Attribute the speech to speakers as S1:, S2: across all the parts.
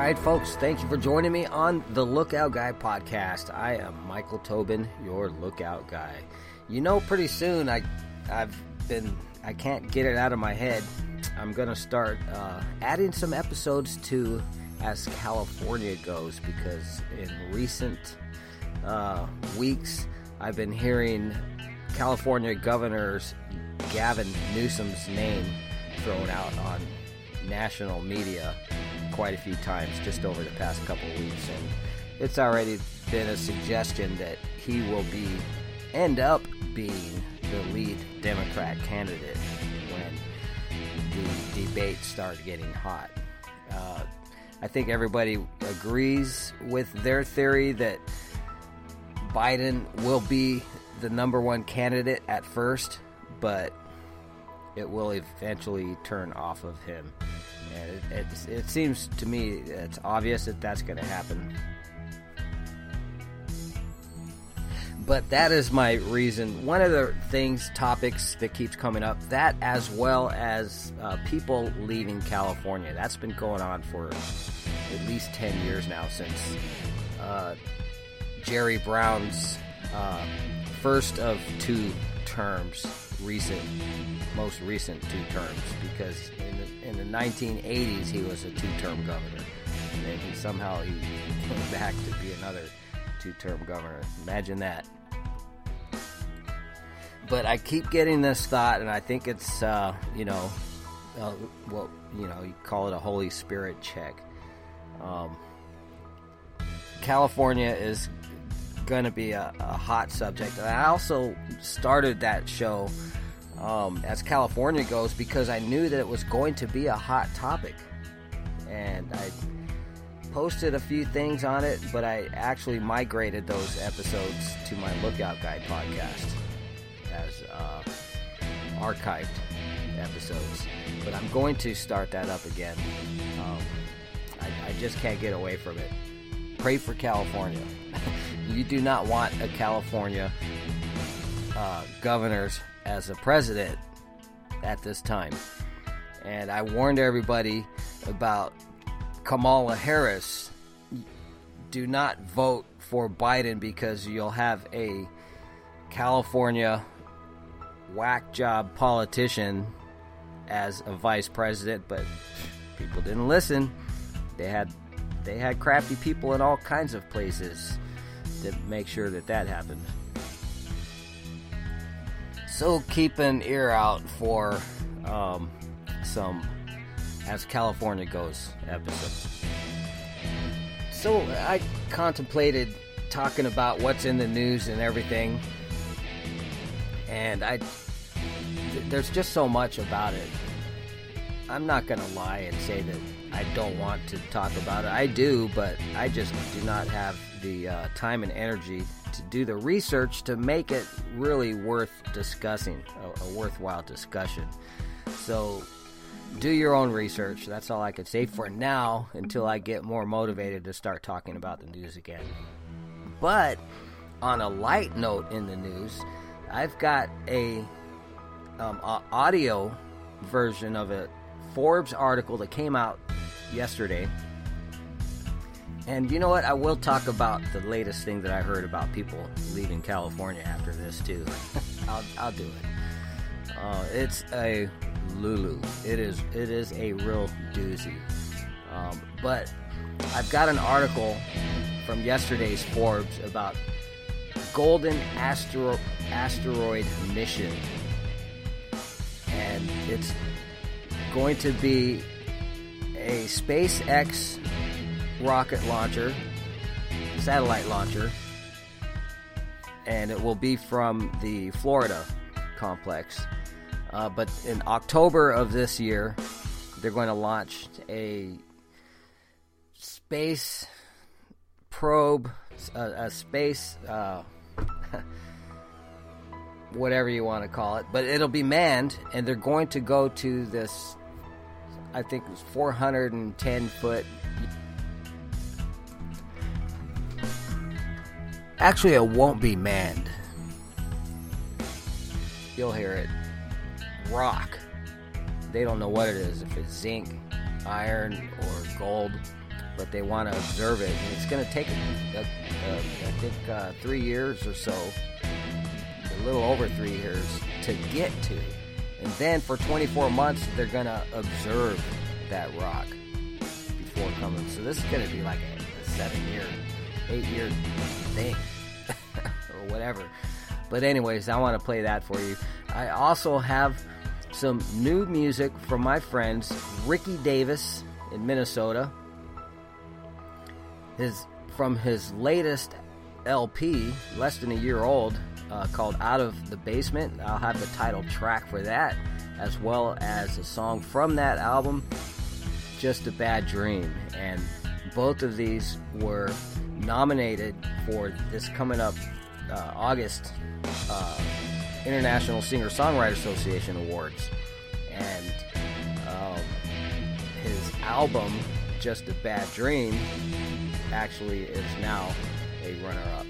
S1: right, folks, thank you for joining me on the Lookout Guy podcast. I am Michael Tobin, your Lookout Guy. You know, pretty soon I, I've been, I can't get it out of my head. I'm gonna start uh, adding some episodes to as California goes because in recent uh, weeks I've been hearing California Governor's Gavin Newsom's name thrown out on national media quite a few times just over the past couple weeks, and it's already been a suggestion that he will be end up being the lead Democrat candidate when the debates start getting hot. Uh, I think everybody agrees with their theory that Biden will be the number one candidate at first, but it will eventually turn off of him. It, it, it seems to me it's obvious that that's going to happen. But that is my reason. One of the things, topics that keeps coming up, that as well as uh, people leaving California. That's been going on for at least 10 years now since uh, Jerry Brown's uh, first of two terms, recent, most recent two terms, because in the, in the 1980s he was a two-term governor, and he somehow he came back to be another two-term governor. Imagine that. But I keep getting this thought, and I think it's uh, you know, uh, well, you know, you call it a Holy Spirit check. Um, California is to be a, a, hot subject. I also started that show um, as California goes because I knew that it was going to be a hot topic. And I posted a few things on it, but I actually migrated those episodes to my Lookout Guy podcast as uh, archived episodes. But I'm going to start that up again. Um, I, I just can't get away from it. Pray for California. You do not want a California uh, governors as a president at this time. And I warned everybody about Kamala Harris. Do not vote for Biden because you'll have a California whack job politician as a vice president, but people didn't listen. They had they had crafty people in all kinds of places to make sure that that happened. So keep an ear out for um, some as California goes episodes. So I contemplated talking about what's in the news and everything, and I there's just so much about it. I'm not gonna lie and say that I don't want to talk about it. I do, but I just do not have the uh, time and energy to do the research to make it really worth discussing, a, a worthwhile discussion. So do your own research. That's all I could say for now until I get more motivated to start talking about the news again. But on a light note in the news, I've got a, um, a audio version of a Forbes article that came out yesterday. And you know what? I will talk about the latest thing that I heard about people leaving California after this too. I'll, I'll do it. Uh, it's a Lulu. It is it is a real doozy. Um, but I've got an article from yesterday's Forbes about Golden Astero- Asteroid Mission, and it's going to be a SpaceX rocket launcher, satellite launcher, and it will be from the Florida complex. Uh, but in October of this year, they're going to launch a space probe, a, a space, uh, whatever you want to call it, but it'll be manned, and they're going to go to this, I think it was 410 foot. Actually, it won't be manned. You'll hear it. Rock. They don't know what it is, if it's zinc, iron, or gold. but they want to observe it. And it's going to take, I think, uh, three years or so, a little over three years to get to. And then for 24 months, they're going to observe that rock before coming. So this is going to be like a, a seven year, eight year thing or whatever. But, anyways, I want to play that for you. I also have some new music from my friends Ricky Davis in Minnesota. His from his latest LP, less than a year old, uh, called Out of the Basement. I'll have the title track for that, as well as a song from that album, Just a Bad Dream. And both of these were nominated for this coming up uh, August uh, International Singer Songwriter Association Awards. And um, his album, Just a Bad Dream, actually is now a runner up.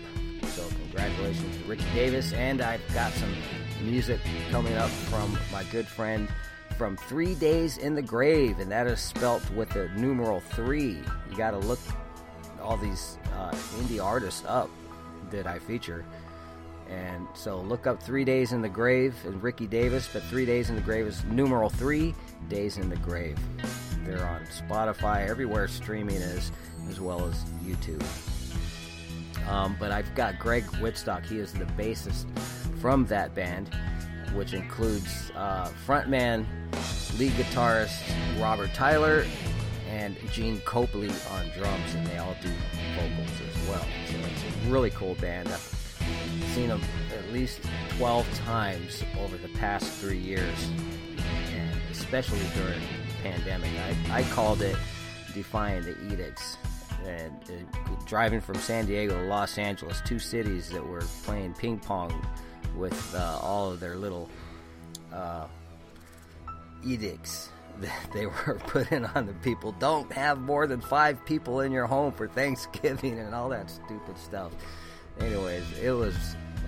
S1: Congratulations to Ricky Davis. And I've got some music coming up from my good friend from Three Days in the Grave, and that is spelt with the numeral three. You got to look all these uh, indie artists up that I feature. And so look up Three Days in the Grave and Ricky Davis, but Three Days in the Grave is numeral three Days in the Grave. They're on Spotify, everywhere streaming is, as well as YouTube. Um, but I've got Gregg Wietstock. He is the bassist from that band, which includes uh, frontman, lead guitarist Robert Tyler, and Gene Copley on drums, and they all do vocals as well. So it's a really cool band. I've seen them at least 12 times over the past three years, and especially during the pandemic. I, I called it Defying the Edicts. And uh, driving from San Diego to Los Angeles, two cities that were playing ping pong with uh, all of their little uh, edicts that they were putting on the people. Don't have more than five people in your home for Thanksgiving and all that stupid stuff. Anyways, it was.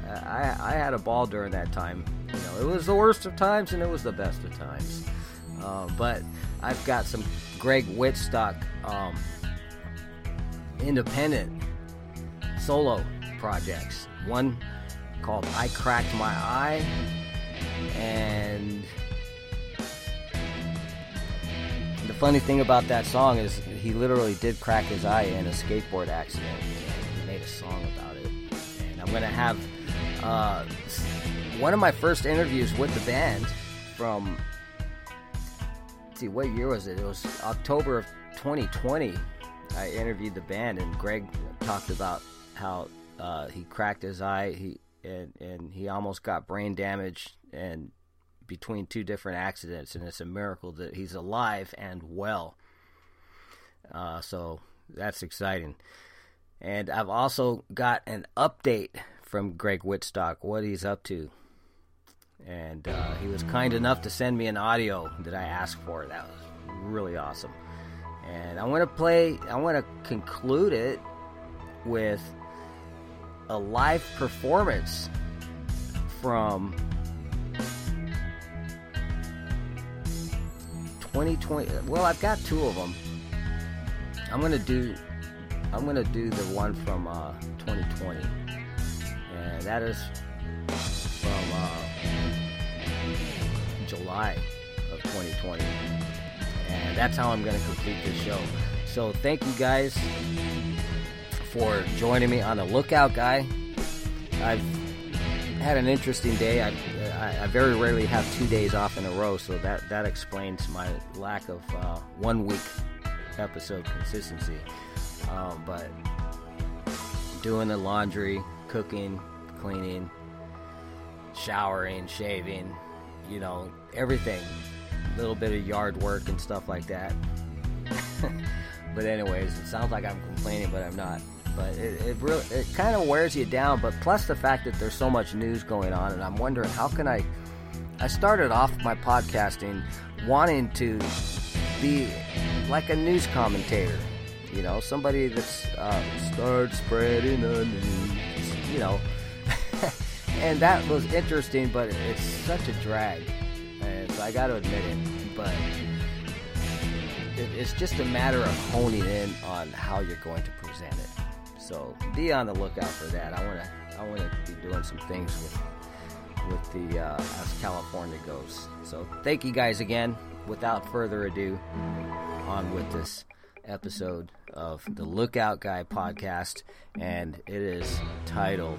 S1: I, I had a ball during that time. You know, it was the worst of times and it was the best of times. Uh, but I've got some Gregg Wietstock um, independent solo projects. One called I Cracked My Eye, and the funny thing about that song is he literally did crack his eye in a skateboard accident. He made a song about it. And I'm to have uh, one of my first interviews with the band from, see, what year was it? It was October of 2020. I interviewed the band, and Gregg talked about how uh, he cracked his eye. He and and he almost got brain damage and between two different accidents, and it's a miracle that he's alive and well. Uh, so that's exciting. And I've also got an update from Gregg Wietstock, what he's up to. And uh, he was kind enough to send me an audio that I asked for. That was really awesome. And I want to play, I want to conclude it with a live performance from 2020. Well, I've got two of them. I'm gonna do. I'm gonna do the one from uh, 2020, and that is from uh, July of 2020, and that's how I'm gonna complete this show. So thank you guys for joining me on the lookout, guy. I've had an interesting day. I, I, I, very rarely have two days off in a row, so that, that explains my lack of uh, one week episode consistency. Um, but doing the laundry, cooking, cleaning, showering, shaving, you know, everything. Little bit of yard work and stuff like that. but anyways, it sounds like I'm complaining, but I'm not but it, it really it kind of wears you down. But plus the fact that there's so much news going on, and I'm wondering how can I. I started off my podcasting wanting to be like a news commentator, you know, somebody that's uh, start spreading the news, you know. and that was interesting, but it's such a drag. I got to admit it. But it, it's just a matter of honing in on how you're going to present it. So be on the lookout for that. I want to I want to be doing some things with with the uh, as California goes. So thank you guys again. Without further ado, on with this episode of the Lookout Guy podcast, and it is titled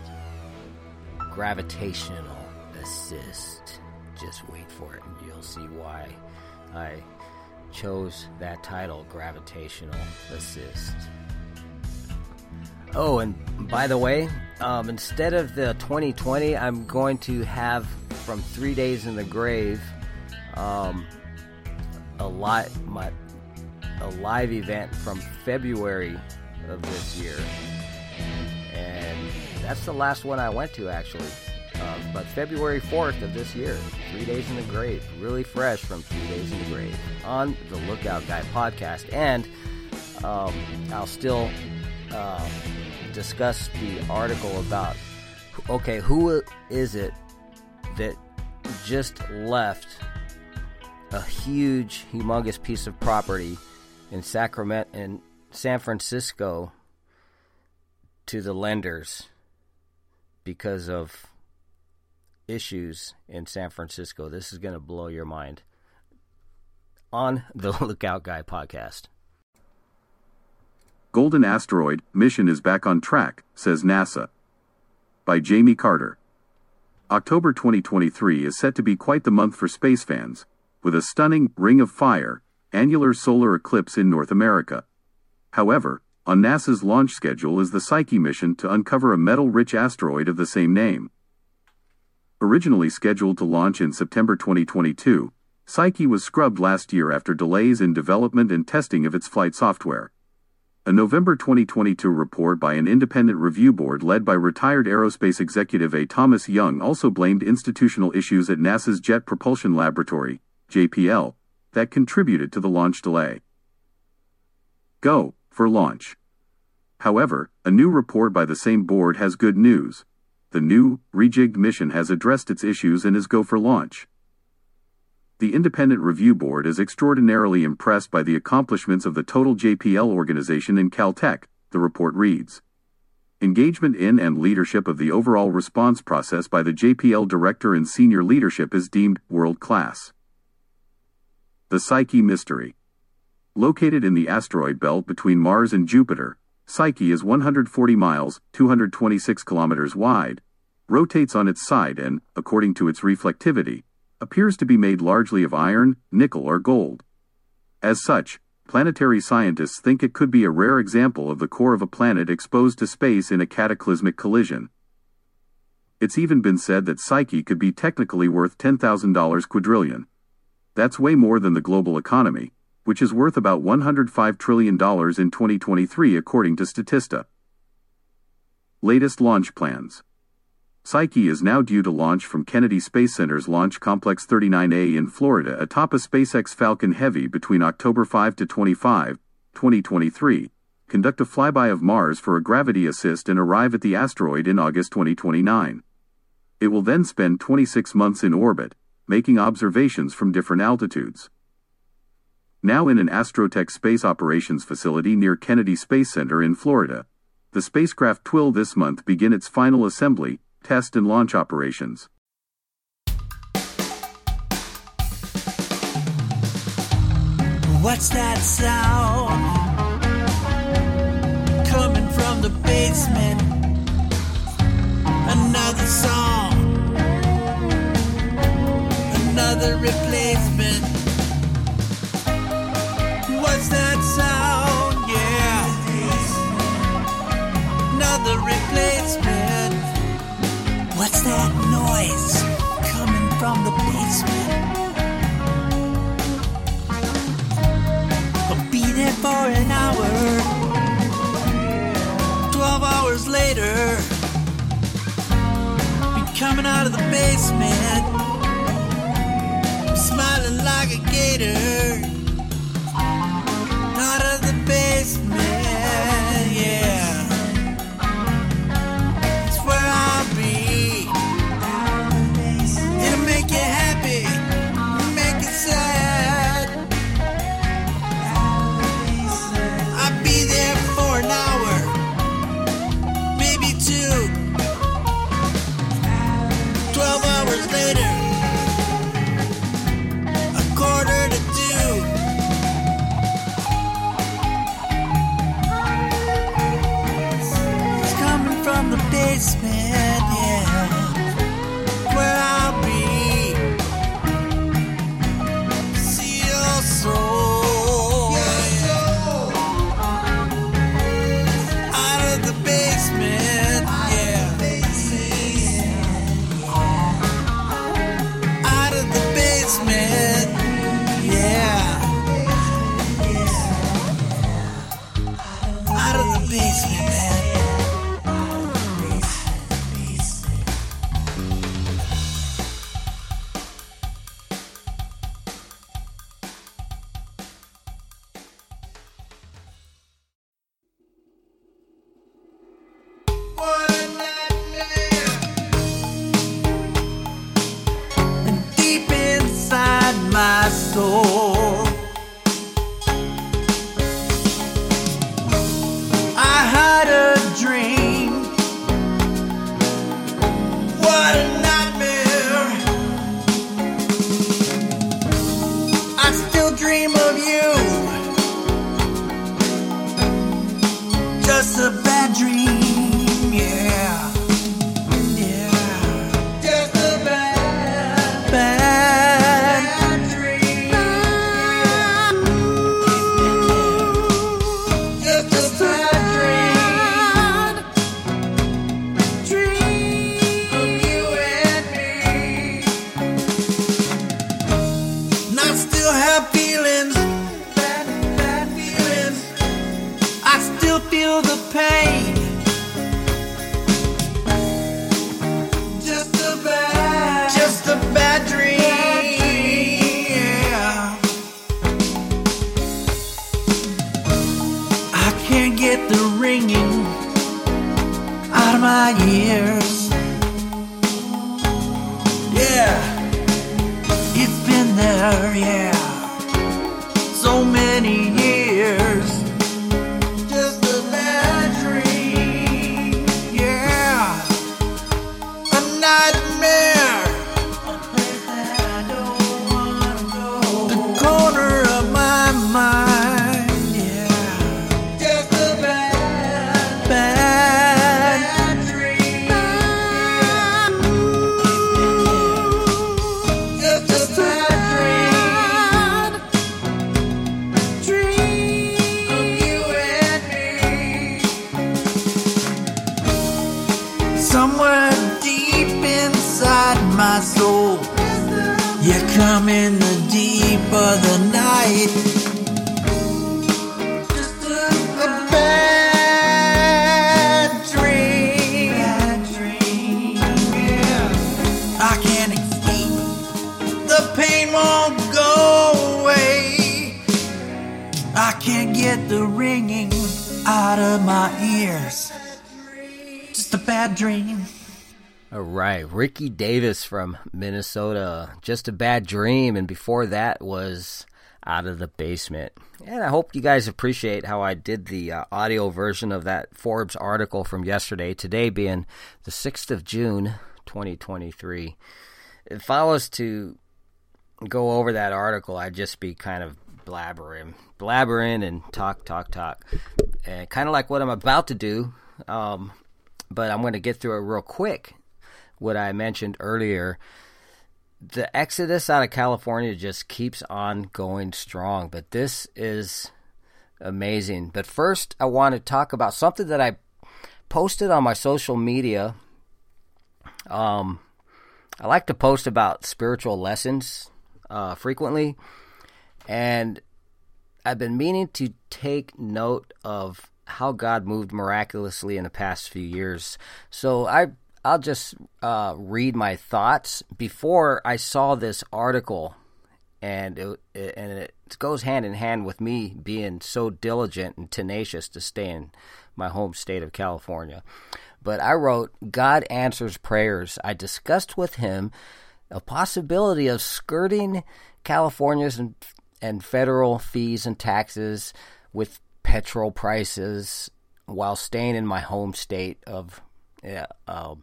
S1: Gravitational Assist. Just wait for it, you'll see why I chose that title, Gravitational Assist. Oh, and by the way, um, instead of the 2020, I'm going to have from Three Days in the Grave um, a my a live event from February of this year, and that's the last one I went to actually. Um, but February 4th of this year, Three Days in the Grave, really fresh from Three Days in the Grave on the Lookout Guy podcast, and um, I'll still uh, discuss the article about okay, who is it that just left a huge, humongous piece of property in Sacramento in San Francisco to the lenders because of issues in San Francisco. This is going to blow your mind on the Lookout Guy podcast.
S2: Golden Asteroid mission is back on track, says NASA. By Jamie Carter. October 2023 is set to be quite the month for space fans, with a stunning ring of fire annular solar eclipse in North America. However, on NASA's launch schedule is the Psyche mission to uncover a metal rich asteroid of the same name. Originally scheduled to launch in September 2022, Psyche was scrubbed last year after delays in development and testing of its flight software. A November 2022 report by an independent review board led by retired aerospace executive A. Thomas Young also blamed institutional issues at NASA's Jet Propulsion Laboratory, JPL, that contributed to the launch delay. Go for launch. However, a new report by the same board has good news. The new, rejigged mission has addressed its issues and is go for launch. The Independent Review Board is extraordinarily impressed by the accomplishments of the total JPL organization in Caltech, the report reads. Engagement in and leadership of the overall response process by the JPL director and senior leadership is deemed world class. The Psyche Mystery. Located in the asteroid belt between Mars and Jupiter, Psyche is 140 miles, 226 kilometers wide, rotates on its side and, according to its reflectivity, appears to be made largely of iron, nickel, or gold. As such, planetary scientists think it could be a rare example of the core of a planet exposed to space in a cataclysmic collision. It's even been said that Psyche could be technically worth $10,000 quadrillion. That's way more than the global economy, which is worth about $105 trillion in 2023 according to Statista. Latest launch plans. Psyche is now due to launch from Kennedy Space Center's Launch Complex 39A in Florida atop a SpaceX Falcon Heavy between October 5 to 25, 2023, conduct a flyby of Mars for a gravity assist and arrive at the asteroid in August 2029. It will then spend 26 months in orbit, making observations from different altitudes. Now in an Astrotech space operations facility near Kennedy Space Center in Florida, the spacecraft will this month begin its final assembly, test and launch operations.
S3: What's that sound coming from the basement? Another song another replacement. What's that sound? Yeah. Another replacement. What's that noise coming from the basement? I'll be there for an hour. Twelve hours later, be coming out of the basement smiling like a gator. Out of the basement, whisper Dream.
S1: All right, Ricky Davis from Minnesota. Just a bad dream, and before that was out of the basement. And I hope you guys appreciate how I did the uh, audio version of that Forbes article from yesterday. Today being the sixth of June, 2023. If I was to go over that article, I'd just be kind of blabbering, blabbering, and talk, talk, talk, and kind of like what I'm about to do. Um, but I'm going to get through it real quick. What I mentioned earlier, the exodus out of California just keeps on going strong. But this is amazing. But first, I want to talk about something that I posted on my social media. Um, I like to post about spiritual lessons uh, frequently, and I've been meaning to take note of how God moved miraculously in the past few years. So I I'll just uh, read my thoughts before I saw this article, and it, and it goes hand in hand with me being so diligent and tenacious to stay in my home state of California. But I wrote, God answers prayers. I discussed with him a possibility of skirting California's and, and federal fees and taxes with petrol prices while staying in my home state of yeah, um,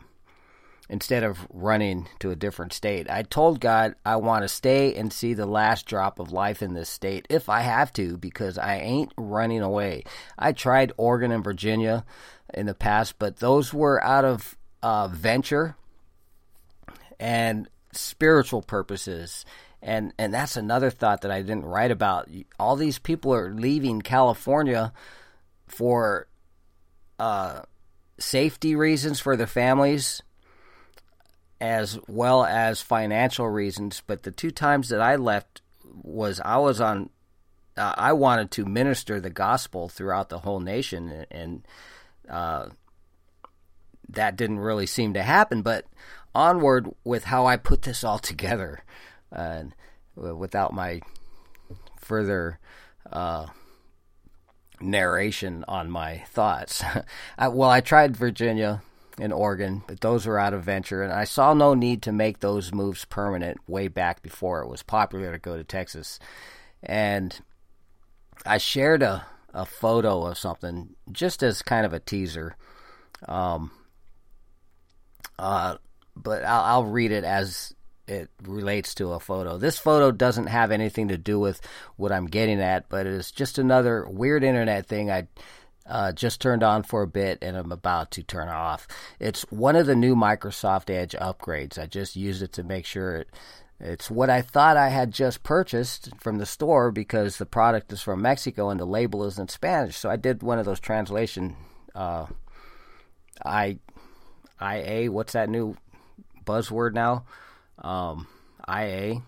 S1: instead of running to a different state. I told God I want to stay and see the last drop of life in this state if I have to because I ain't running away. I tried Oregon and Virginia in the past, but those were out of uh, venture and spiritual purposes. And and that's another thought that I didn't write about. All these people are leaving California for uh, safety reasons for their families, as well as financial reasons. But the two times that I left was I was on. Uh, I wanted to minister the gospel throughout the whole nation, and uh, that didn't really seem to happen. But onward with how I put this all together, uh, without my further uh, narration on my thoughts. I, well, I tried Virginia and Oregon, but those were out of venture, and I saw no need to make those moves permanent way back before it was popular to go to Texas. And I shared a, a photo of something just as kind of a teaser. Um, uh, but I'll, I'll read it as it relates to a photo. This photo doesn't have anything to do with what I'm getting at, but it is just another weird internet thing I uh, just turned on for a bit and I'm about to turn off. It's one of the new Microsoft Edge upgrades. I just used it to make sure it. It's what I thought I had just purchased from the store because the product is from Mexico and the label is in Spanish. So I did one of those translation. Uh, I, IA. What's that new buzzword now? Um, IA.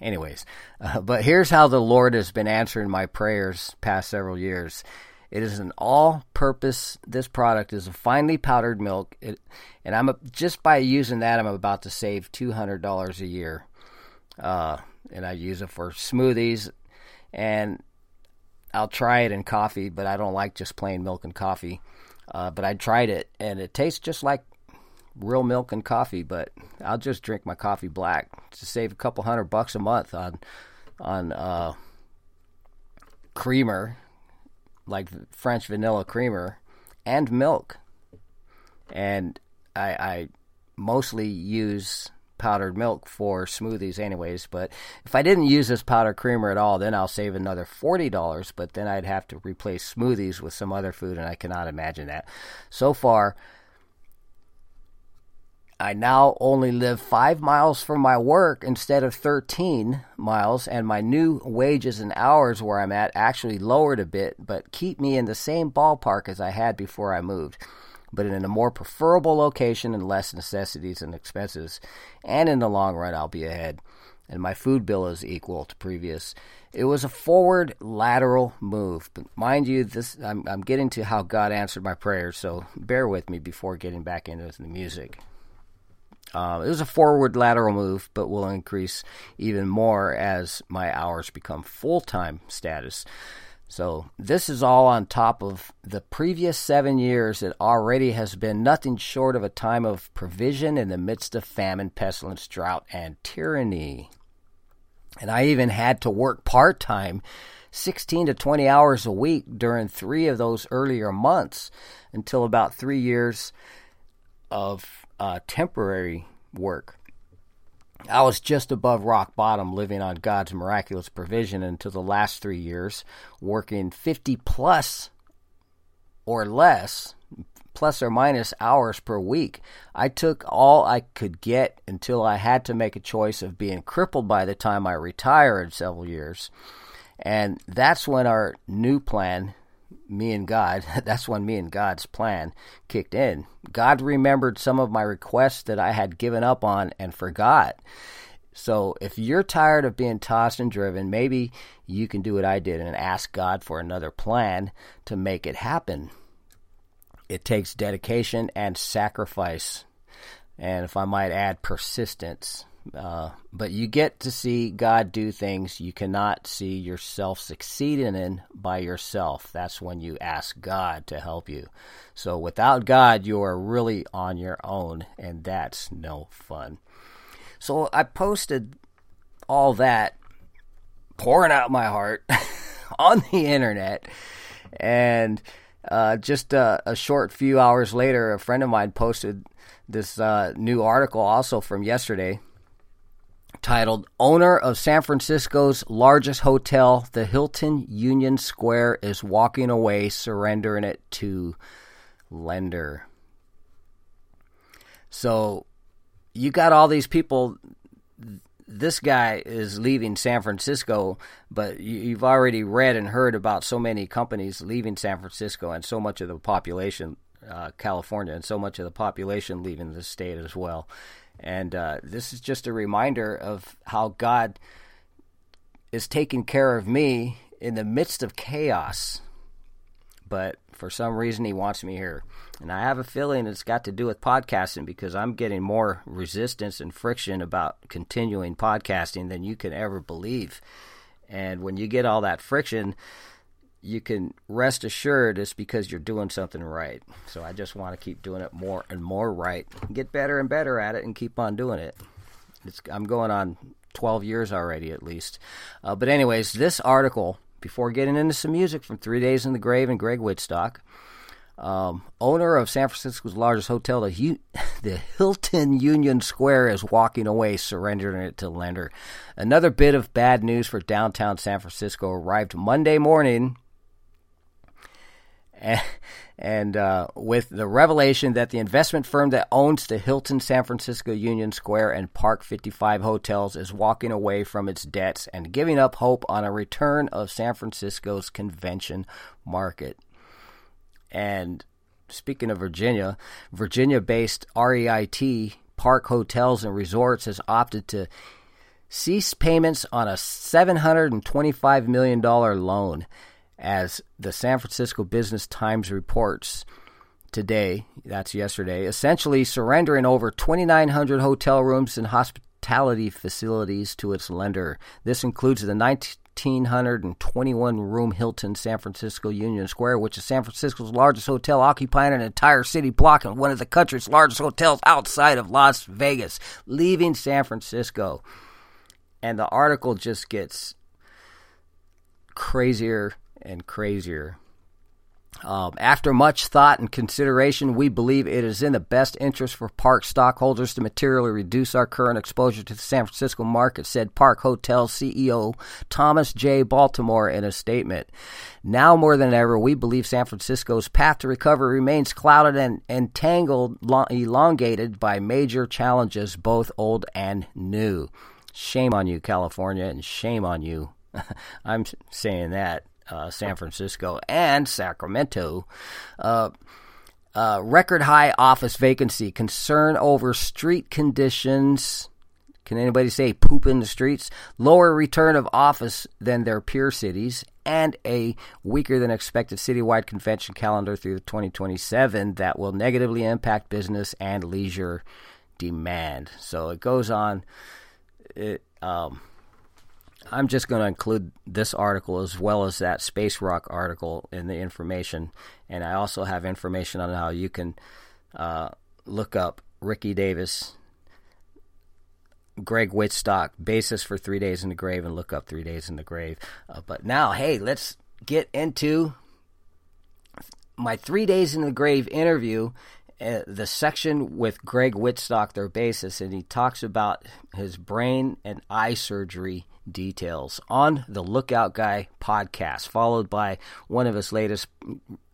S1: Anyways, uh, but here's how the Lord has been answering my prayers past several years. It is an all-purpose. This product is a finely powdered milk, it, and I'm a, just by using that, I'm about to save two hundred dollars a year. Uh, and I use it for smoothies, and I'll try it in coffee, but I don't like just plain milk and coffee. Uh, but I tried it, and it tastes just like real milk and coffee, but I'll just drink my coffee black to save a couple hundred bucks a month on on uh, creamer, like French vanilla creamer, and milk. And I, I mostly use powdered milk for smoothies anyways but if i didn't use this powdered creamer at all then i'll save another $40 but then i'd have to replace smoothies with some other food and i cannot imagine that so far I now only live five miles from my work instead of 13 miles, and my new wages and hours where I'm at actually lowered a bit, but keep me in the same ballpark as I had before I moved, but in a more preferable location and less necessities and expenses. And in the long run, I'll be ahead, and my food bill is equal to previous. It was a forward lateral move, but mind you, this I'm, I'm getting to how God answered my prayers, so bear with me before getting back into the music. Uh, it was a forward lateral move, but will increase even more as my hours become full time status. So, this is all on top of the previous seven years that already has been nothing short of a time of provision in the midst of famine, pestilence, drought, and tyranny. And I even had to work part time, 16 to 20 hours a week during three of those earlier months until about three years of uh, temporary work. I was just above rock bottom, living on God's miraculous provision until the last three years, working 50 plus or less, plus or minus hours per week. I took all I could get until I had to make a choice of being crippled by the time I retired several years. And that's when our new plan me and God, that's when me and God's plan kicked in. God remembered some of my requests that I had given up on and forgot. So if you're tired of being tossed and driven, maybe you can do what I did and ask God for another plan to make it happen. It takes dedication and sacrifice. And if I might add, persistence. Uh, but you get to see God do things you cannot see yourself succeeding in by yourself. That's when you ask God to help you. So without God, you are really on your own, and that's no fun. So I posted all that, pouring out my heart on the internet, and uh, just a, a, short few hours later, a friend of mine posted this uh, new article also from yesterday titled Owner of San Francisco's largest hotel, the Hilton Union Square, is walking away, surrendering it to lender. So you got all these people. This guy is leaving San Francisco, but you've already read and heard about so many companies leaving San Francisco and so much of the population uh, California, and so much of the population leaving the state as well. And uh, this is just a reminder of how God is taking care of me in the midst of chaos. But for some reason, He wants me here. And I have a feeling it's got to do with podcasting because I'm getting more resistance and friction about continuing podcasting than you can ever believe. And when you get all that friction, you can rest assured it's because you're doing something right. So I just want to keep doing it more and more right, get better and better at it, and keep on doing it. It's, I'm going on 12 years already, at least. Uh, but, anyways, this article, before getting into some music from Three Days in the Grave and Gregg Wietstock, um, owner of San Francisco's largest hotel, the, the, Hilton Union Square, is walking away, surrendering it to lender. Another bit of bad news for downtown San Francisco arrived Monday morning. And, uh, with the revelation that the investment firm that owns the Hilton San Francisco Union Square and Park 55 hotels is walking away from its debts and giving up hope on a return of San Francisco's convention market. And speaking of Virginia, Virginia based REIT Park Hotels and Resorts has opted to cease payments on a $725 million loan, as the San Francisco Business Times reports today, that's yesterday, essentially surrendering over 2,900 hotel rooms and hospitality facilities to its lender. This includes the 1,921 room Hilton San Francisco Union Square, which is San Francisco's largest hotel, occupying an entire city block and one of the country's largest hotels outside of Las Vegas, leaving San Francisco. And the article just gets crazier and crazier. Um, after much thought and consideration, we believe it is in the best interest for Park stockholders to materially reduce our current exposure to the San Francisco market, said Park Hotel CEO Thomas J. Baltimore in a statement. Now more than ever, we believe San Francisco's path to recovery remains clouded and entangled, elongated by major challenges, both old and new. Shame on you, California, and shame on you. I'm saying that uh, San Francisco and Sacramento. Uh, uh, record high office vacancy, concern over street conditions. Can anybody say poop in the streets? Lower return of office than their peer cities, and a weaker than expected citywide convention calendar through 2027 that will negatively impact business and leisure demand. So it goes on. It, um, I'm just going to include this article as well as that Space Rock article in the information. And I also have information on how you can uh, look up Ricky Davis, Gregg Wietstock, basis for Three Days in the Grave, and look up Three Days in the Grave. Uh, but now, hey, let's get into my Three Days in the Grave interview. Uh, the section with Gregg Wietstock, their basis, and he talks about his brain and eye surgery details on the Lookout Guy podcast, followed by one of his latest,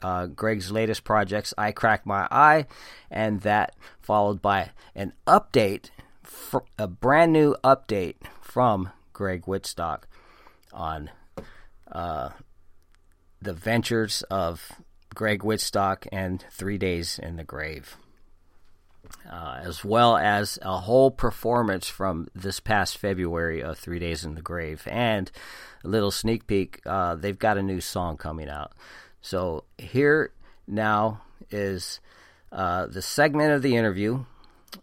S1: uh, Gregg's latest projects, I Crack My Eye, and that followed by an update, a brand new update from Gregg Wietstock on uh, the ventures of Gregg Wietstock and Three Days in the Grave uh, as well as a whole performance from this past February of Three Days in the Grave. And a little sneak peek, uh, they've got a new song coming out. So here now is uh, the segment of the interview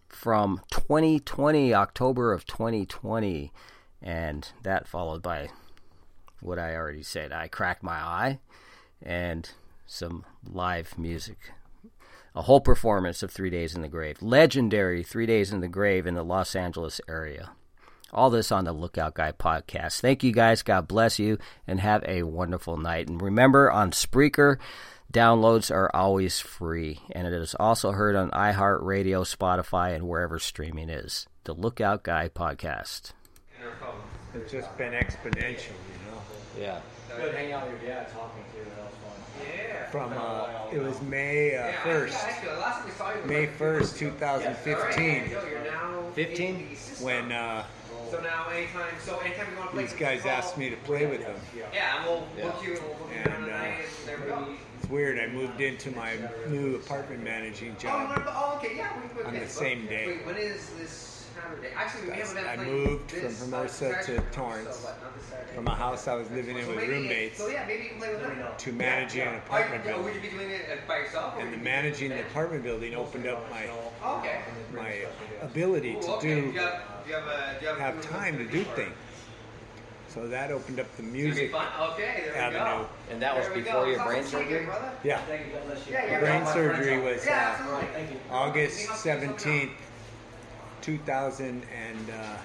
S1: from 2020, October of 2020. And that followed by what I already said. I cracked my eye and some live music a whole performance of Three Days in the Grave. Legendary Three Days in the Grave in the Los Angeles area. All this on the Lookout Guy podcast. Thank you guys. God bless you and have a wonderful night. And remember on Spreaker, downloads are always free. And it is also heard on iHeartRadio, Spotify, and wherever streaming is. The Lookout Guy podcast.
S4: It's just been exponential, you know.
S1: Yeah.
S5: Good hanging out with your dad talking to you. That was fun.
S4: Yeah. From uh, it was May uh, first, May first, two thousand fifteen.
S1: 15?
S4: When uh,
S5: So now, anytime, so anytime you want to play
S4: these guys asked me to play with them.
S5: Yeah, and we'll book you. We'll book you
S4: And,
S5: on
S4: uh,
S5: and.
S4: It's weird. I moved into my new apartment managing
S5: Oh,
S4: job.
S5: no, oh, okay, yeah. We, we,
S4: On the same day.
S5: Wait, when is this Saturday? Actually, we have an
S4: I moved from Hermosa
S5: uh,
S4: to Torrance.
S5: So, what, not this Saturday?
S4: From a house I was living in
S5: So
S4: with
S5: maybe-
S4: roommates
S5: So yeah, maybe you can play with them.
S4: to managing an apartment building.
S5: Would you be doing it uh, by yourself?
S4: And the managing the apartment building opened up my
S5: Oh, okay.
S4: my ability
S5: Ooh,
S4: to
S5: okay.
S4: do
S5: Do you have, do you have, a, do you have,
S4: have time to do things. So that opened up the
S5: It's gonna be
S4: music.
S5: Okay,
S4: avenue.
S1: And that was
S5: There we go.
S1: before your
S5: It's
S1: brain
S5: awesome seeing you,
S1: surgery?
S5: brother.
S4: Yeah.
S5: Yeah, yeah,
S4: Brain surgery was uh,
S5: absolutely. Thank you.
S4: August
S5: Anything else?
S4: seventeenth, two thousand and uh,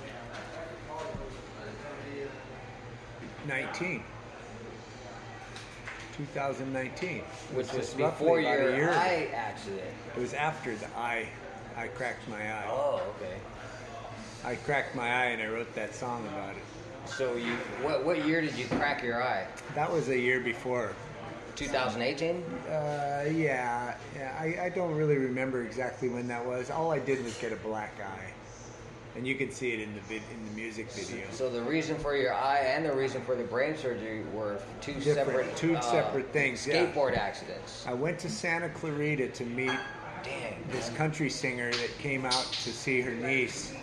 S4: nineteen. 2019,
S1: Which was before your
S4: year
S1: eye accident.
S4: It was after the eye, I cracked my eye.
S1: Oh, okay.
S4: I cracked my eye and I wrote that song about it.
S1: So you, what what year did you crack your eye?
S4: That was a year before.
S1: 2018.
S4: Uh, yeah, yeah. I, I don't really remember exactly when that was. All I did was get a black eye, and you can see it in the vid, in the music video.
S1: So the reason for your eye and the reason for the brain surgery were two
S4: Different-
S1: separate
S4: two
S1: uh,
S4: separate things, yeah.
S1: Skateboard accidents.
S4: I went to Santa Clarita to meet
S1: Dang.
S4: this country singer that came out to see her niece.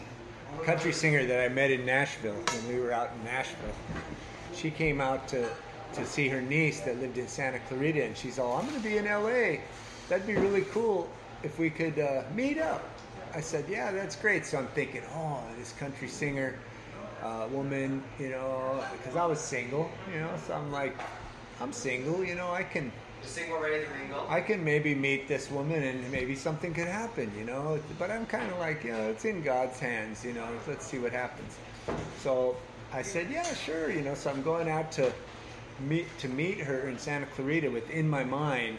S4: Country singer that I met in Nashville when we were out in Nashville. She came out to, to see her niece that lived in Santa Clarita, and she's all, I'm going to be in LA. That'd be really cool if we could uh, meet up. I said, Yeah, that's great. So I'm thinking, Oh, this country singer uh, woman, you know, because I was single, you know, so I'm like, I'm single, you know, I can.
S5: Single ready to mingle.
S4: I can maybe meet this woman and maybe something could happen, you know. But I'm kind of like, you know, it's in God's hands, you know. Let's see what happens. So I said, yeah, sure, you know. So I'm going out to meet to meet her in Santa Clarita within my mind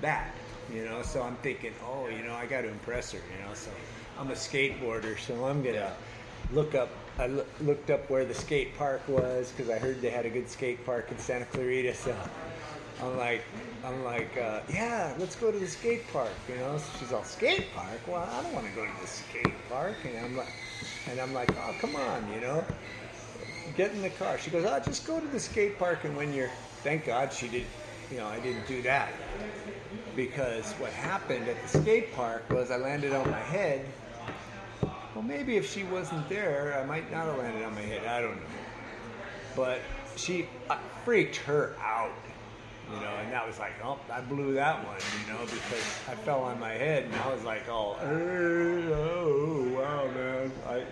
S4: that, you know. So I'm thinking, oh, you know, I got to impress her, you know. So I'm a skateboarder, so I'm gonna look up. I loo- looked up where the skate park was because I heard they had a good skate park in Santa Clarita. So I'm like, I'm like, uh, yeah, let's go to the skate park, you know. So she's all skate park. Well, I don't want to go to the skate park, and I'm like, and I'm like, oh, come on, you know. Get in the car. She goes, oh, just go to the skate park, and when you're, thank God she did, you know, I didn't do that because what happened at the skate park was I landed on my head. Well, maybe if she wasn't there, I might not have landed on my head. I don't know. But she I freaked her out, you know, and that was like, oh, I blew that one, you know, because I fell on my head and I was like, oh, "Eh, oh, wow, man. I,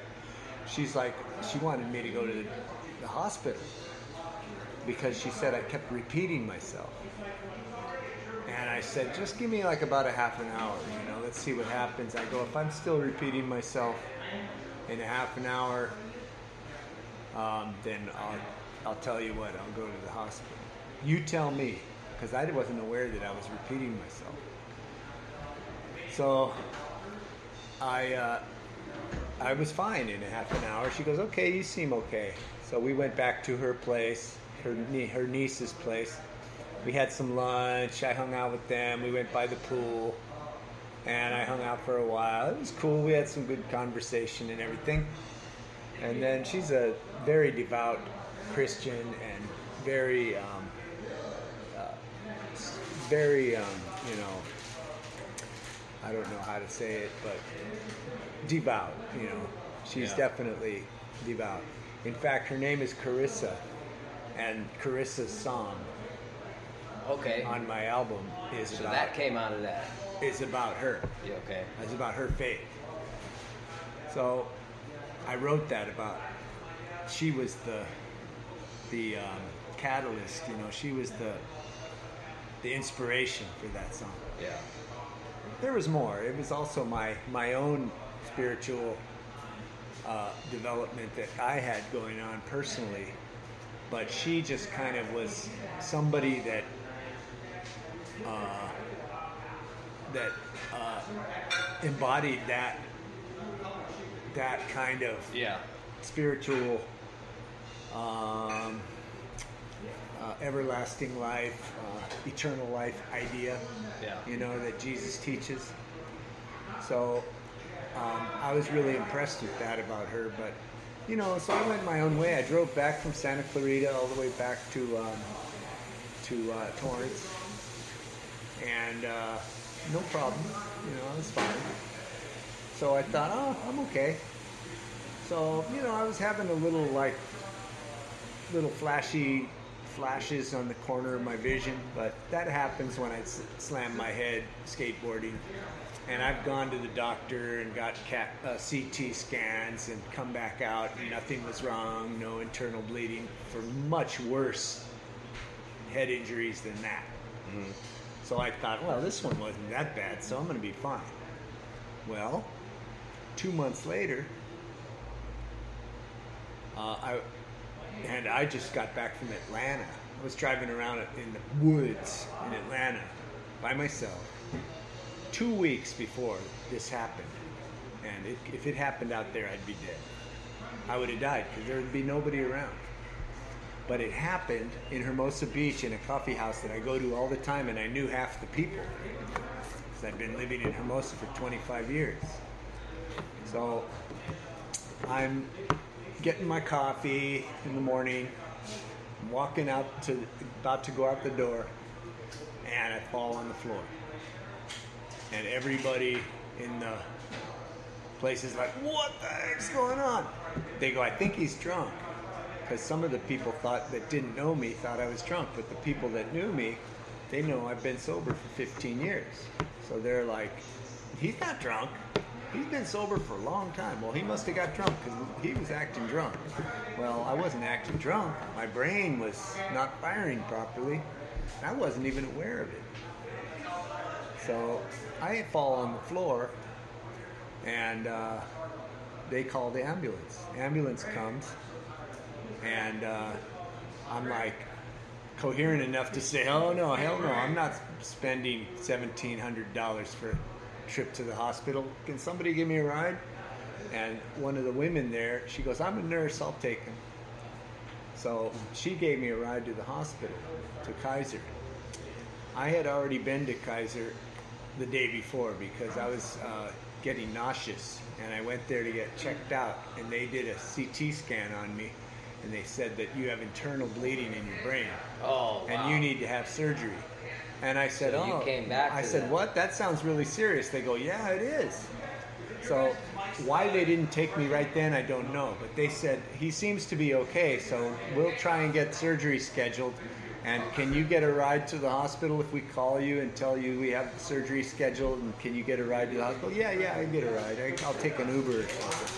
S4: she's like, she wanted me to go to the, hospital because she said I kept repeating myself. And I said, just give me like about a half an hour, you know, let's see what happens. I go, if I'm still repeating myself in a half an hour, um, then I'll, I'll tell you what, I'll go to the hospital. You tell me, because I wasn't aware that I was repeating myself. So I, uh, I was fine in half an hour. She goes, okay, you seem okay. So we went back to her place, her, her niece's place. We had some lunch. I hung out with them. We went by the pool. And I hung out for a while. It was cool. We had some good conversation and everything. And then she's a very devout Christian and very, um, uh, very, um, you know, I don't know how to say it, but devout. You know, she's
S1: Yeah.
S4: definitely devout. In fact, her name is Carissa, and Carissa's song
S1: Okay.
S4: on my album is
S1: So
S4: about
S1: that came out of that.
S4: is about her.
S1: Yeah, okay.
S4: It's about her faith. So I wrote that about she was the the um, catalyst. You know, she was the the inspiration for that song.
S1: Yeah.
S4: There was more. It was also my my own spiritual uh, development that I had going on personally. But she just kind of was somebody that uh, that uh, embodied that that kind of
S1: Yeah.
S4: spiritual, um, uh, everlasting life, uh, eternal life idea.
S1: Yeah.
S4: You know that Jesus teaches. So um, I was really impressed with that about her. But you know, so I went my own way. I drove back from Santa Clarita all the way back to um, to uh, Torrance, and uh, no problem. You know, I was fine. So I thought, oh, I'm okay. So you know, I was having a little like little flashy flashes on the corner of my vision, but that happens when I slam my head skateboarding. And I've gone to the doctor and got cat, uh, CT scans and come back out and nothing was wrong, no internal bleeding for much worse head injuries than that. So I thought, well, this one wasn't that bad, so I'm going to be fine. Well, two months later, uh, I and I just got back from Atlanta. I was driving around in the woods in Atlanta by myself two weeks before this happened. And it, if it happened out there, I'd be dead. I would have died because there would be nobody around. But it happened in Hermosa Beach in a coffee house that I go to all the time, and I knew half the people because I've been living in Hermosa for 25 years. So I'm getting my coffee in the morning, I'm walking out to about to go out the door, and I fall on the floor. And everybody in the place is like, "What the heck's going on?" They go, "I think he's drunk." Because some of the people thought that didn't know me thought I was drunk, but the people that knew me, they know I've been sober for 15 years. So they're like, "He's not drunk. He's been sober for a long time." Well, he must have got drunk because he was acting drunk. Well, I wasn't acting drunk. My brain was not firing properly. I wasn't even aware of it. So I fall on the floor, and uh, they call the ambulance. Ambulance comes, and uh, I'm like coherent enough to say, "Oh no, hell no! I'm not spending seventeen hundred dollars for a trip to the hospital. Can somebody give me a ride?" And one of the women there, she goes, "I'm a nurse. I'll take him." So she gave me a ride to the hospital, to Kaiser. I had already been to Kaiser the day before because I was uh, getting nauseous, and I went there to get checked out, and they did a CT scan on me, and they said that you have internal bleeding in your brain,
S1: Oh,
S4: and you need to have surgery. And I said,
S1: So you
S4: "Oh,"
S1: came back
S4: I said,
S1: that.
S4: "What? That sounds really serious." They go, "Yeah, it is." So why they didn't take me right then, I don't know. But they said he seems to be okay, so we'll try and get surgery scheduled. And can you get a ride to the hospital if we call you and tell you we have surgery scheduled? And can you get a ride to the hospital? Yeah, yeah, I can get a ride. I, I'll take an Uber or something.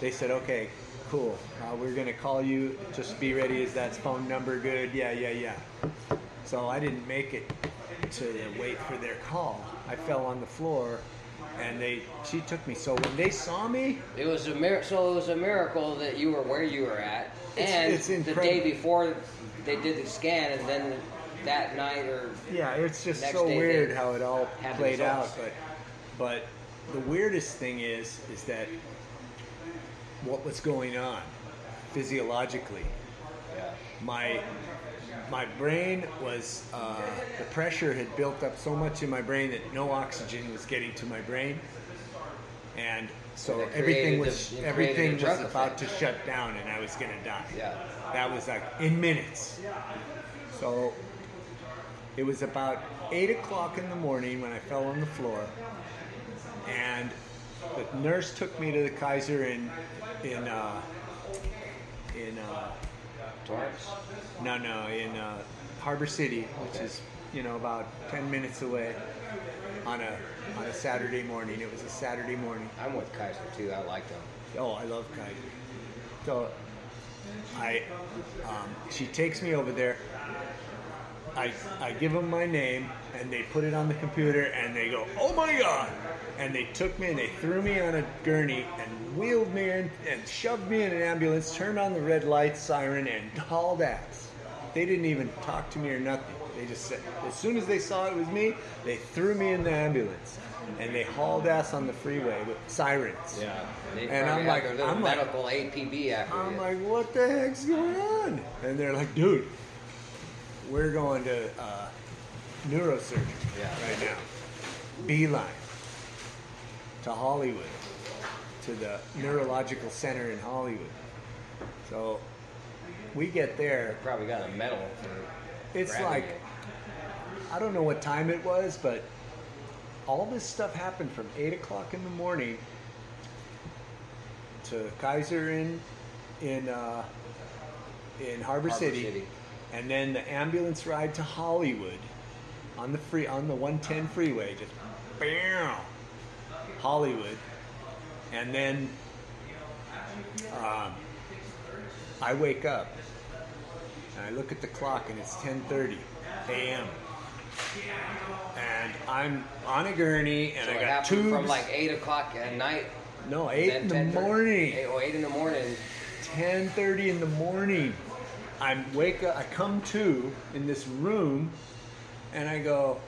S4: They said, okay, cool. Uh, we're gonna call you. Just be ready. Is that phone number good? Yeah, yeah, yeah. So I didn't make it to wait for their call. I fell on the floor, and they she took me. So when they saw me,
S1: It was a mir- so it was a miracle that you were where you were at, and
S4: it's
S1: the day before they did the scan, and then that night or
S4: yeah, it's just so weird how it all played out. But but the weirdest thing is is that what was going on physiologically. My my brain was uh, the pressure had built up so much in my brain that no oxygen was getting to my brain, and so
S1: And
S4: everything was everything was about
S1: effect.
S4: to shut down, and I was gonna die.
S1: Yeah.
S4: that was like in minutes. So it was about eight o'clock in the morning when I fell on the floor, and the nurse took me to the Kaiser in in uh, in uh,
S1: Torrance.
S4: no no in uh, Harbor City, which is you know about ten minutes away on a on a Saturday morning. It was a Saturday morning.
S1: I'm with Kaiser too. I like them.
S4: Oh, I love Kaiser. So I, um, she takes me over there. I, I give them my name and they put it on the computer and they go, oh my god! And they took me and they threw me on a gurney and wheeled me in and shoved me in an ambulance, turned on the red light siren and hauled ass. They didn't even talk to me or nothing. They just said, as soon as they saw it was me, they threw me in the ambulance and they hauled ass on the freeway with sirens.
S1: Yeah. They
S4: And I'm like- I'm like-
S1: medical APB after
S4: I'm
S1: you.
S4: like, what the heck's going on? And they're like, dude, we're going to uh, neurosurgery
S1: Yeah.
S4: right now. Beeline to Hollywood, to the neurological center in Hollywood. So we get there.
S1: probably got a medal for.
S4: It's like. I don't know what time it was, but all this stuff happened from eight o'clock in the morning to Kaiser in in uh, in Harbor,
S1: Harbor
S4: City,
S1: City.
S4: and then the ambulance ride to Hollywood on the free on the 110 freeway, just bam, Hollywood, and then um, I wake up and I look at the clock and it's 10:30 a.m. And I'm on a gurney and
S1: So
S4: I
S1: it
S4: got
S1: happened
S4: tubes.
S1: from like eight o'clock at night.
S4: no, eight in the
S1: 10:30
S4: morning.
S1: Eight, oh, eight in the morning.
S4: 10:30 in the morning. I wake up. I come to in this room, and I go.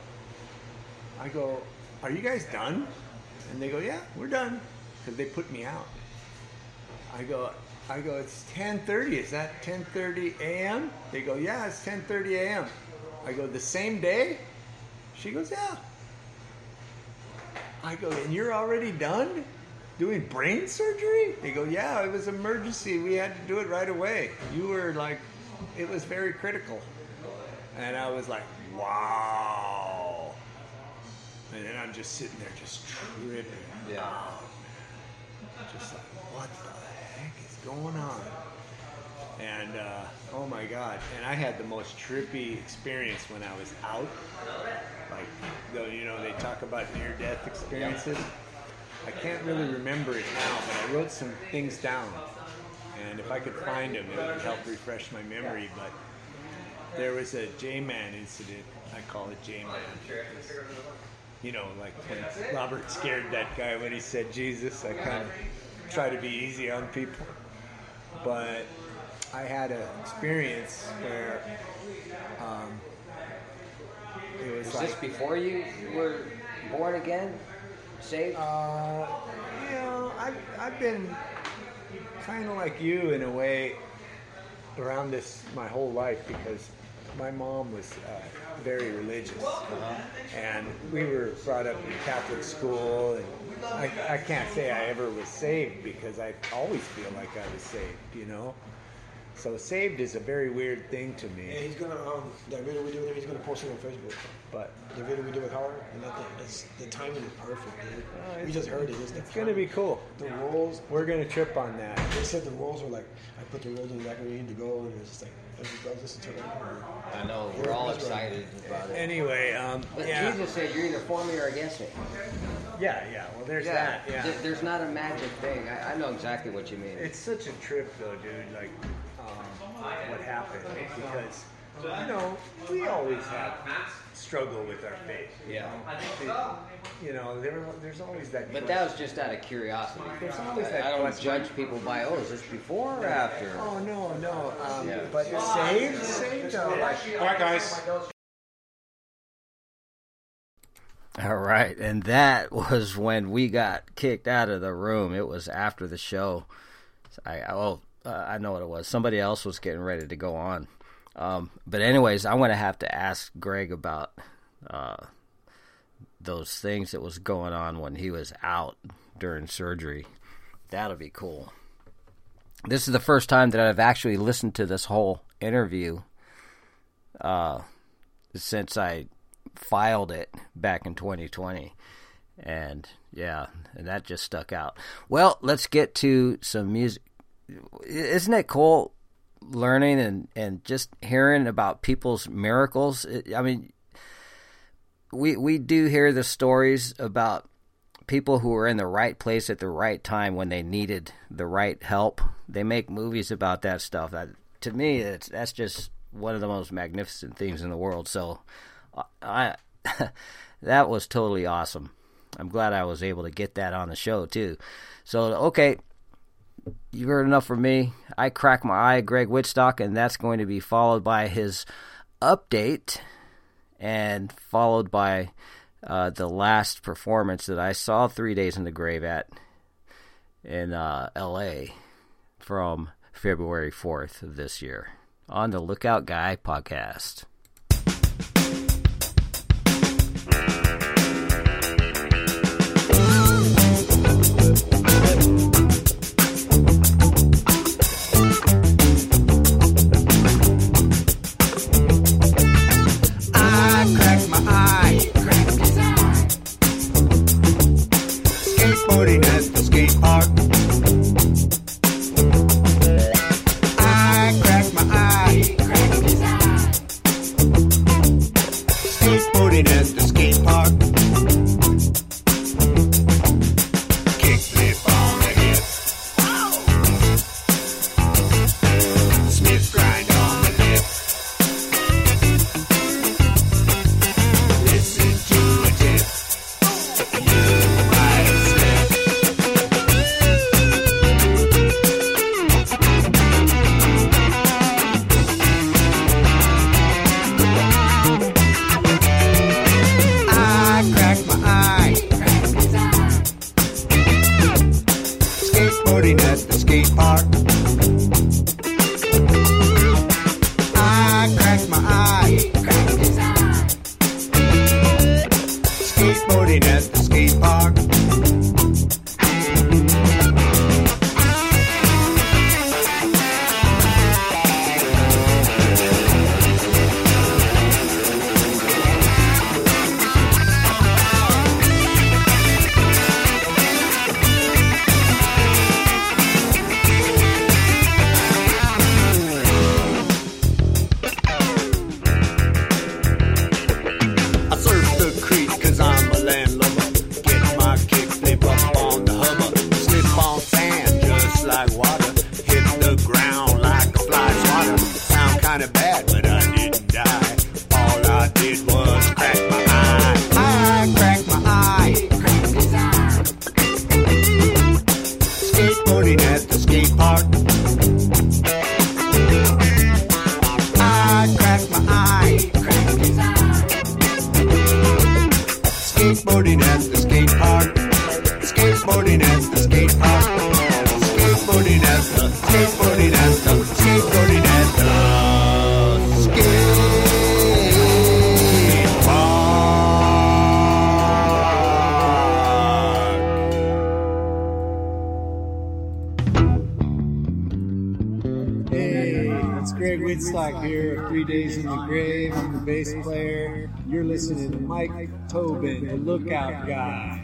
S4: I go. Are you guys done? And they go, Yeah, we're done, because they put me out. I go. I go. It's 10:30. Is that 10:30 a.m.? They go, Yeah, it's 10:30 a.m. I go. The same day? She goes, Yeah. I go, and you're already done doing brain surgery? They go, yeah, it was emergency. We had to do it right away. You were like, it was very critical. And I was like, wow. And then I'm just sitting there, just tripping.
S1: Yeah.
S4: Just like, what the heck is going on? And uh, oh my God! And I had the most trippy experience when I was out. Like, though you know, they talk about near-death experiences. I can't really remember it now, but I wrote some things down, and if I could find them, it would help refresh my memory. But there was a J-Man incident. I call it J-Man. You know, like when Robert scared that guy when he said Jesus. I kind of try to be easy on people, but I had an experience where um, it was
S1: Was
S4: like
S1: this before you were born again? Saved?
S4: Uh, you know, I've, I've been kind of like you in a way around this my whole life because my mom was uh, very religious. And we were brought up in Catholic school. And I, I can't say I ever was saved because I always feel like I was saved, you know? So saved is a very weird thing to
S6: Yeah,
S4: me.
S6: he's gonna um that video we do with him. He's gonna post it on Facebook.
S4: But
S6: The video we do with Howard, and that thing, it's, the timing is perfect. Dude.
S4: Oh,
S6: we just heard it. It's,
S4: it's going to be cool.
S6: The rolls.
S4: We're going to trip on that.
S6: They said the rolls were like I put the rolls in the back where you need to go, and it was just like I just I listened to it.
S1: I know. We're all excited about it.
S4: Anyway, um,
S1: But
S4: yeah.
S1: Jesus said you're either for me or against me.
S4: Yeah, yeah. Well, there's that. Yeah.
S1: There's not a magic thing. I, I know exactly what you mean.
S4: It's such a trip, though, dude. Like, what happened? Because you know we always have struggle with our faith.
S1: yeah.
S4: You know, there, there's always that.
S1: But that was just out of curiosity.
S4: There's always
S1: I,
S4: that
S1: I don't
S4: question.
S1: judge people by, oh, is this before or after?
S4: Oh no, no. Um,
S1: Yeah.
S4: But saved, saved. though, like,
S6: All right, guys.
S1: All right, and that was when we got kicked out of the room. It was after the show. I oh, uh, I know what it was. Somebody else was getting ready to go on. Um, but anyways, I'm gonna have to ask Gregg about uh, those things that was going on when he was out during surgery. That'll be cool. This is the first time that I've actually listened to this whole interview uh, since I filed it back in 2020. And yeah, and that just stuck out. Well, let's get to some music. Isn't it cool learning and, and just hearing about people's miracles? It- I mean, we we do hear the stories about people who were in the right place at the right time when they needed the right help. They make movies about that stuff. That to me, it's that's just one of the most magnificent things in the world. So, I that was totally awesome. I'm glad I was able to get that on the show too. So, okay, you've heard enough from me. I crack my eye, Gregg Wietstock, and that's going to be followed by his update and followed by uh, the last performance that I saw Three Days in the Grave at in uh, L.A. from February 4th of this year on the Lookout Guy podcast.
S7: Tobin, the lookout guy.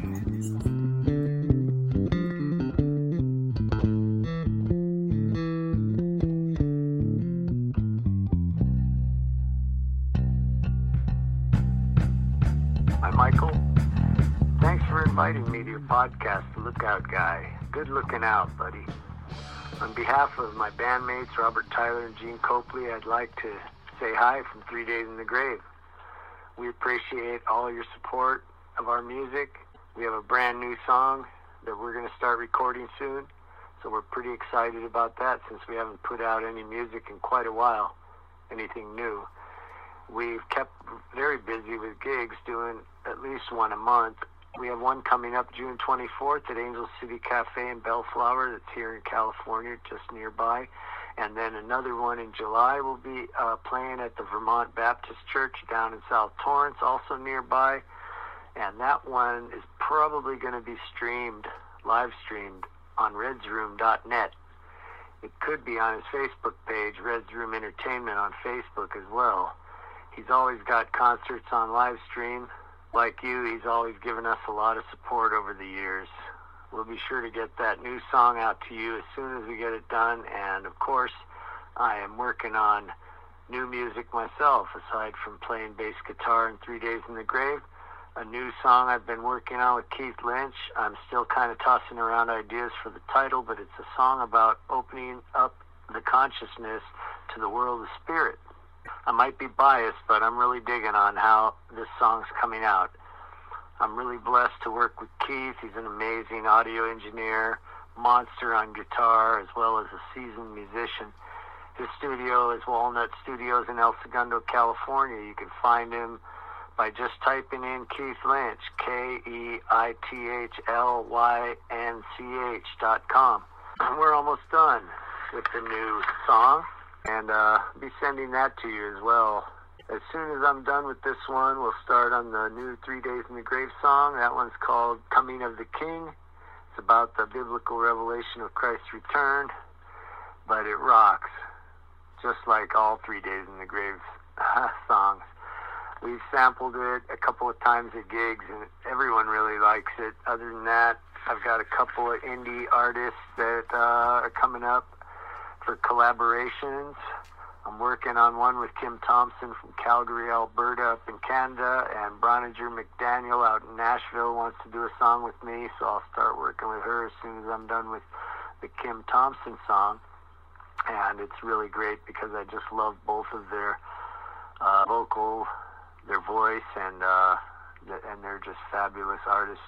S8: Hi, Michael. Thanks for inviting me to your podcast, The Lookout Guy. Good looking out, buddy. On behalf of my bandmates, Robert Tyler and Gene Copley, I'd like to say hi from Three Days in the Grave. We appreciate all your support of our music. We have a brand new song that we're going to start recording soon, so we're pretty excited about that since we haven't put out any music in quite a while, anything new. We've kept very busy with gigs, doing at least one a month. We have one coming up June 24th at Angel City Cafe in Bellflower that's here in California, just nearby. And then another one in July will be uh, playing at the Vermont Baptist Church down in South Torrance, also nearby. And that one is probably going to be streamed, live streamed on redsroom.net. It could be on his Facebook page, Reds Room Entertainment on Facebook as well. He's always got concerts on live stream. Like you, he's always given us a lot of support over the years. We'll be sure to get that new song out to you as soon as we get it done. And of course, I am working on new music myself, aside from playing bass guitar in Three Days in the Grave. A new song I've been working on with Keith Lynch. I'm still kind of tossing around ideas for the title, but it's a song about opening up the consciousness to the world of spirit. I might be biased, but I'm really digging on how this song's coming out. I'm really blessed to work with Keith. He's an amazing audio engineer, monster on guitar, as well as a seasoned musician. His studio is Walnut Studios in El Segundo, California. You can find him by just typing in Keith Lynch, K E I T H L Y N C H dot com. We're almost done with the new song and uh, be sending that to you as well. As soon as I'm done with this one, we'll start on the new Three Days in the Grave song. That one's called Coming of the King. It's about the biblical revelation of Christ's return, but it rocks, just like all Three Days in the Grave songs. We've sampled it a couple of times at gigs, and everyone really likes it. Other than that, I've got a couple of indie artists that uh, are coming up for collaborations. I'm working on one with Kim Thompson from Calgary, Alberta, up in Canada, and Broniger McDaniel out in Nashville wants to do a song with me, so I'll start working with her as soon as I'm done with the Kim Thompson song. And it's really great because I just love both of their uh, vocal, their voice, and uh, and they're just fabulous artists.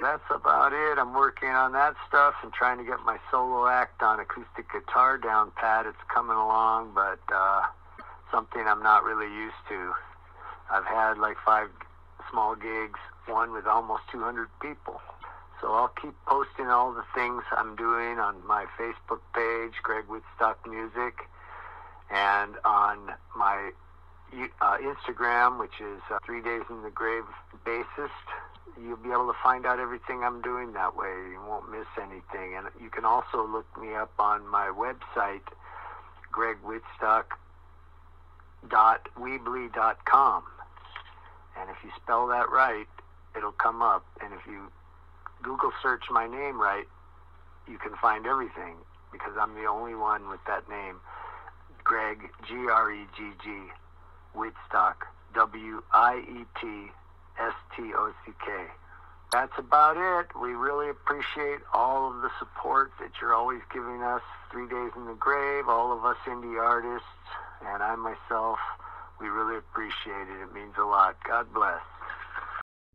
S8: That's about it. I'm working on that stuff and trying to get my solo act on acoustic guitar down pat. It's coming along, but uh, something I'm not really used to. I've had like five small gigs, one with almost 200 people. So I'll keep posting all the things I'm doing on my Facebook page, Gregg Wietstock Music, and on my uh, Instagram, which is uh, Three Days in the Grave Bassist. You'll be able to find out everything I'm doing that way. You won't miss anything. And you can also look me up on my website, greggwietstock.weebly.com. And if you spell that right, it'll come up. And if you Google search my name right, you can find everything because I'm the only one with that name. Gregg, G R E G G, Wietstock, W I E T S T O C K. That's about it. We really appreciate all of the support that you're always giving us. Three Days in the Grave, all of us indie artists. and I myself, we really appreciate it. It means a lot. God bless.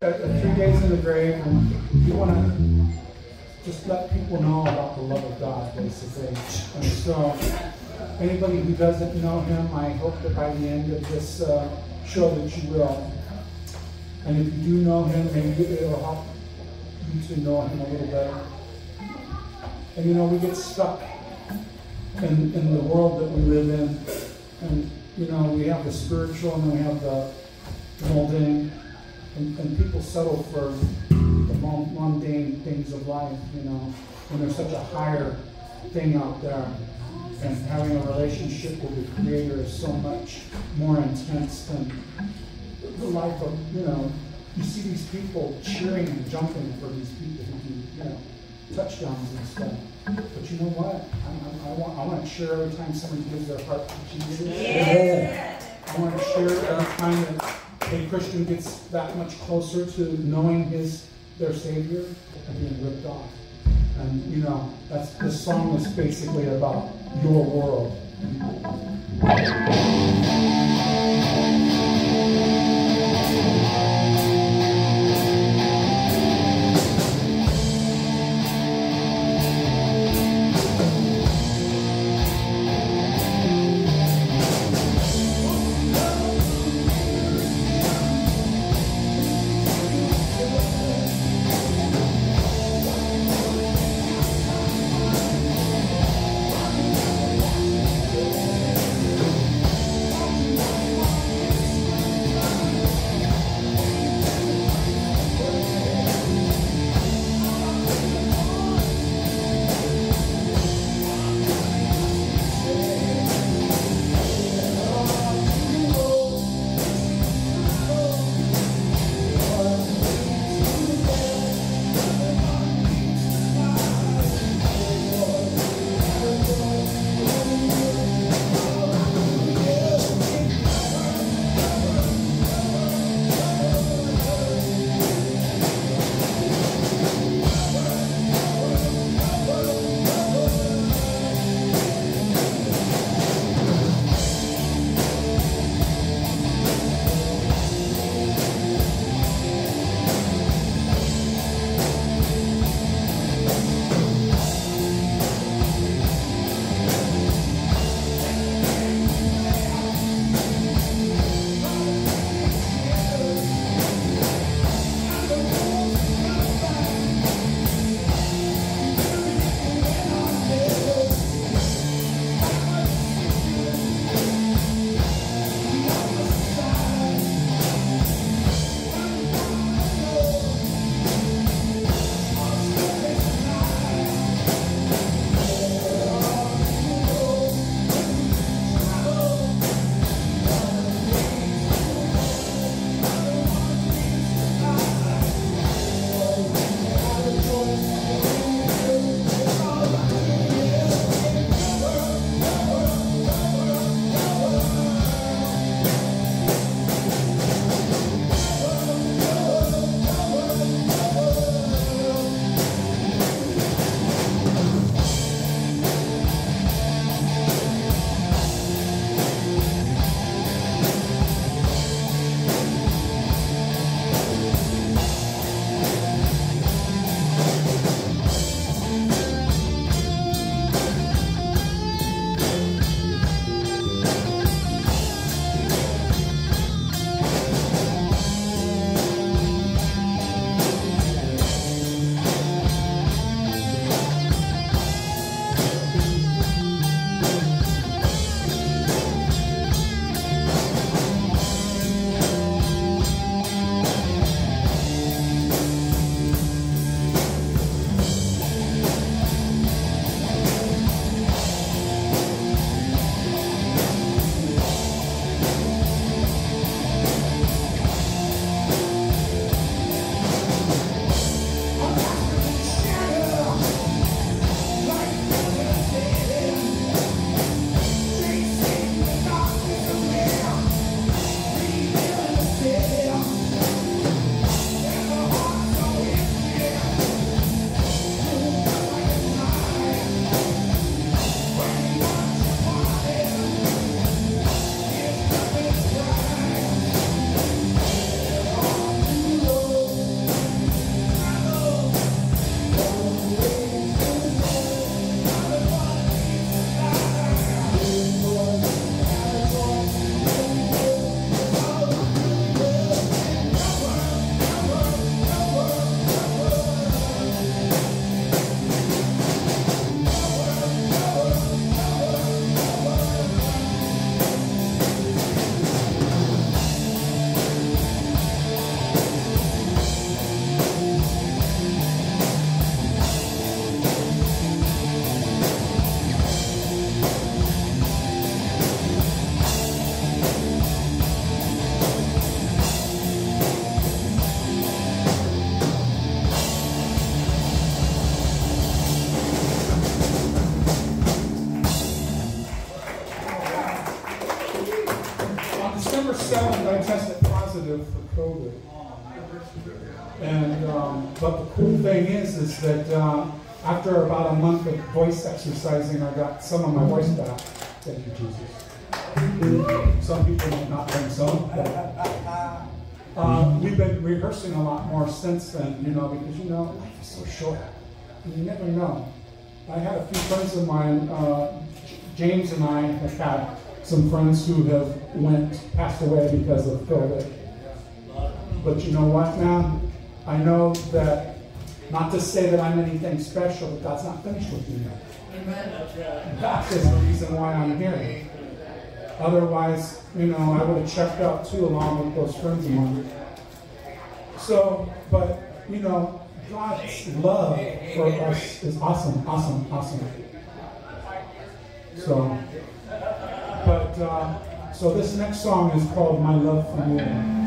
S9: Three days in the grave, and you want to just let people know about the love of God, basically. And so, anybody who doesn't know Him, I hope that by the end of this uh, show that you will. And if you do know Him, maybe it'll help you to know Him a little better. And you know, we get stuck in, in the world that we live in. And, you know, we have the spiritual and we have the mundane. And, and people settle for the mundane things of life, you know, when there's such a higher thing out there. And having a relationship with the Creator is so much more intense than the life of, you know, you see these people cheering and jumping for these people who do, you know, touchdowns and stuff. But you know what? I, I, I want, I want to share every time somebody gives their heart to Jesus. I want to share every time that a Christian gets that much closer to knowing his their Savior and being ripped off. And you know, that's the song is basically about your world. Thing is, is that uh, after about a month of voice exercising, I got some of my voice back. Thank you, Jesus. Some people might not think so. But, uh, we've been rehearsing a lot more since then, you know, because, you know, life is so short. You never know. I had a few friends of mine, uh, James and I have had some friends who have went, passed away because of COVID. But you know what, man? I know that, not to say that I'm anything special, but God's not finished with me yet. That is the reason why I'm here. Otherwise, you know, I would have checked out too along with those friends of mine. So, but, you know, God's love for us is awesome, awesome, awesome. So, but, uh, so this next song is called My Love for You.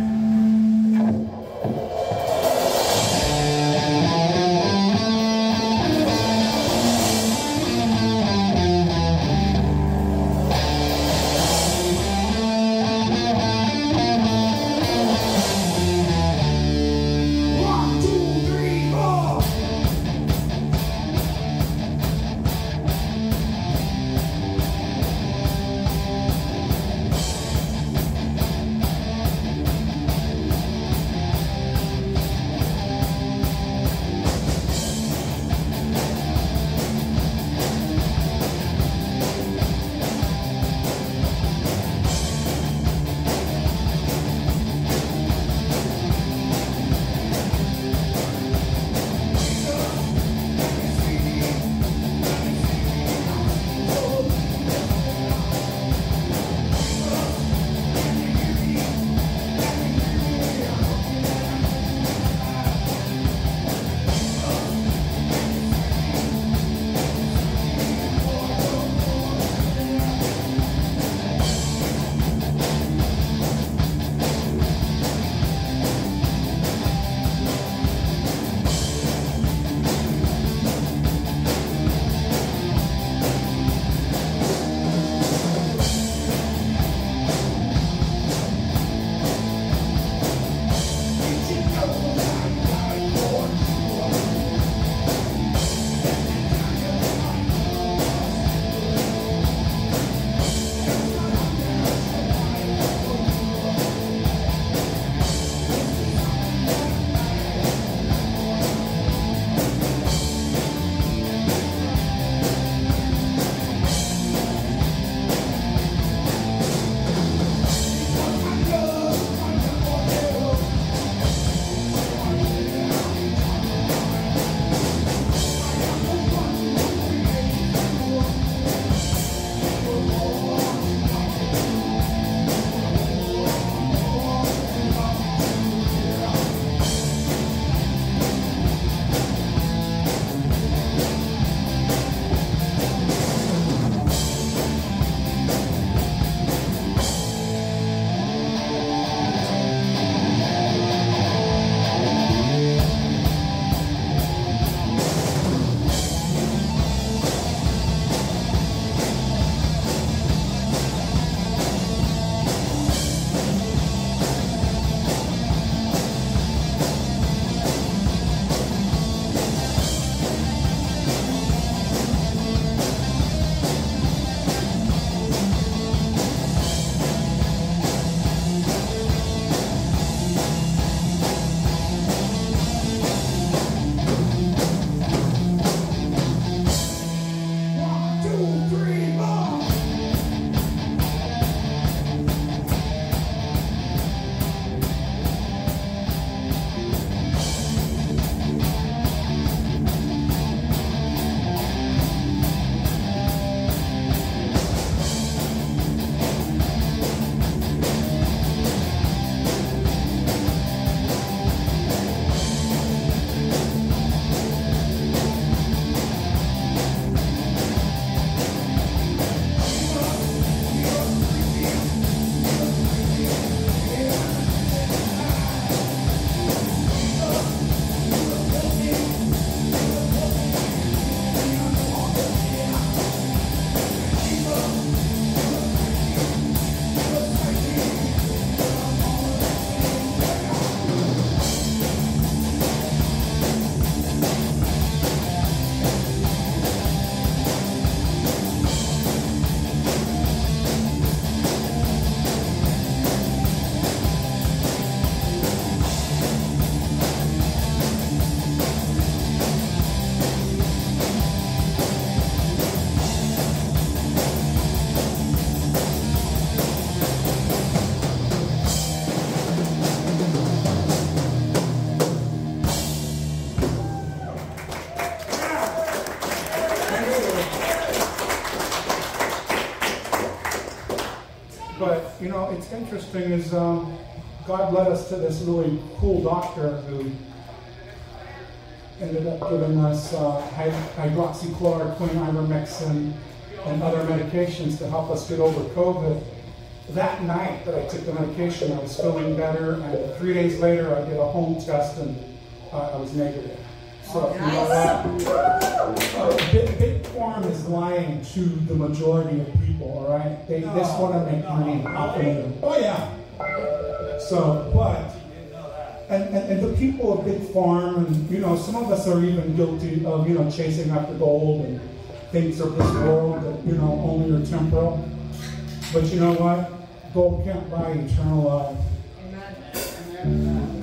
S9: It's interesting is um, God led us to this really cool doctor who ended up giving us uh, hydroxychloroquine, ivermectin, and other medications to help us get over COVID. That night that I took the medication, I was feeling better, and three days later, I did a home test and uh, I was negative. So, you know what? Uh, big, big farm is lying to the majority of people, all right? They just want to make money off of you. Oh, yeah. So, but, and, and, and the people of Big Farm, and, you know, some of us are even guilty of, you know, chasing after gold and things of this world that, you know, only are temporal. But you know what? Gold can't buy eternal life. I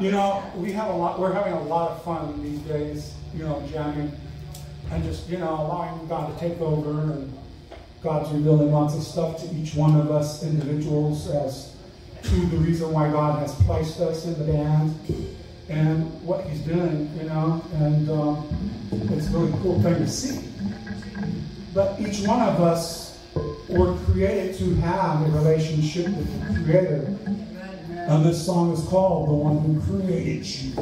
S9: You know, we have a lot. We're having a lot of fun these days. You know, jamming and just you know allowing God to take over and God's revealing lots of stuff to each one of us individuals as to the reason why God has placed us in the band and what He's doing. You know, and um, it's a really cool thing to see. But each one of us were created to have a relationship with the Creator. And this song is called The One Who Created You.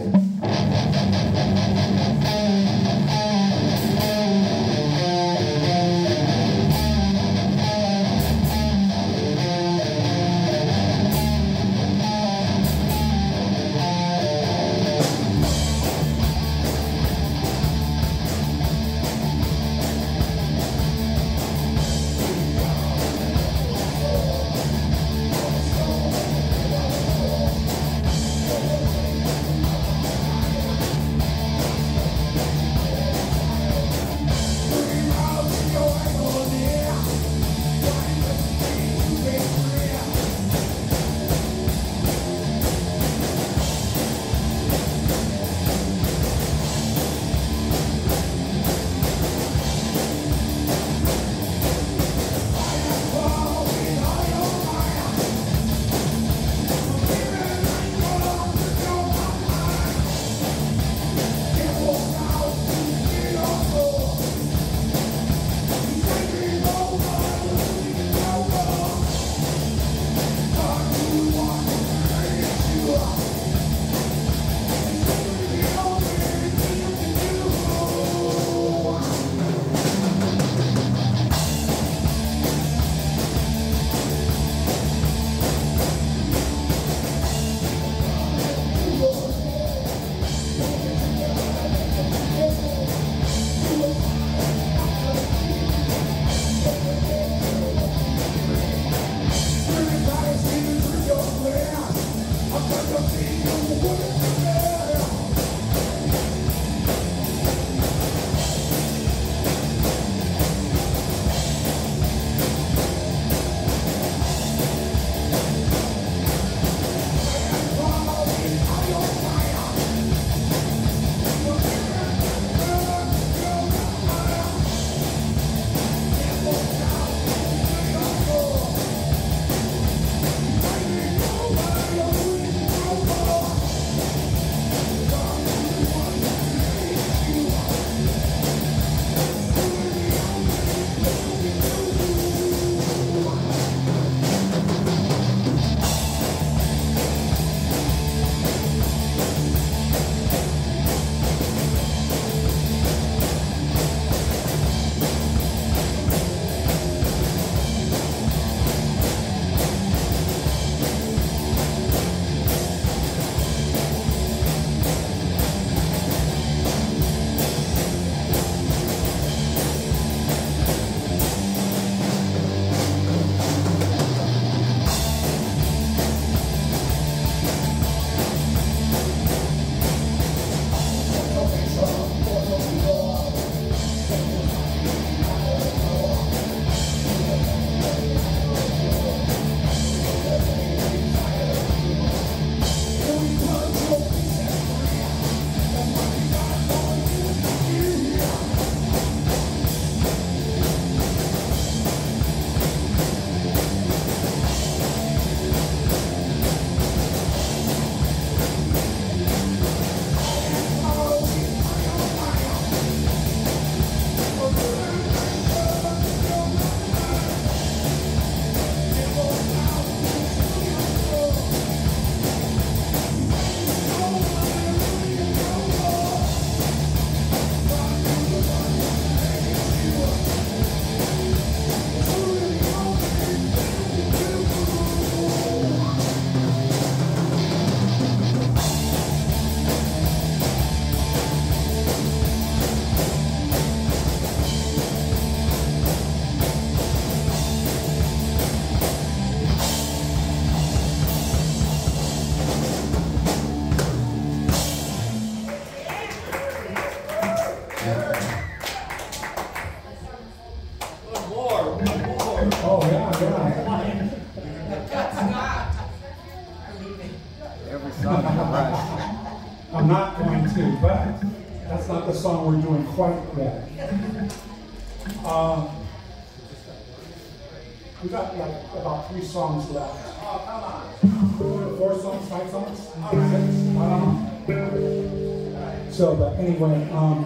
S9: Anyway, um,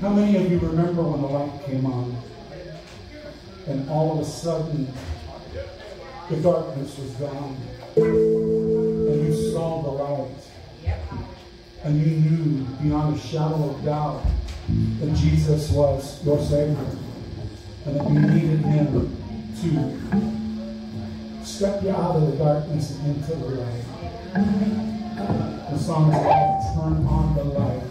S9: how many of you remember when the light came on, and all of a sudden the darkness was gone, and you saw the light, and you knew beyond a shadow of doubt that Jesus was your Savior, and that you needed Him to step you out of the darkness and into the light. The song is called Turn on the Light.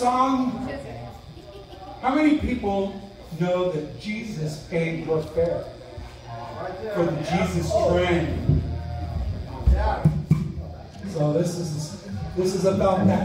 S9: Song, how many people know that Jesus paid your fare for the Jesus train? So this is this is about that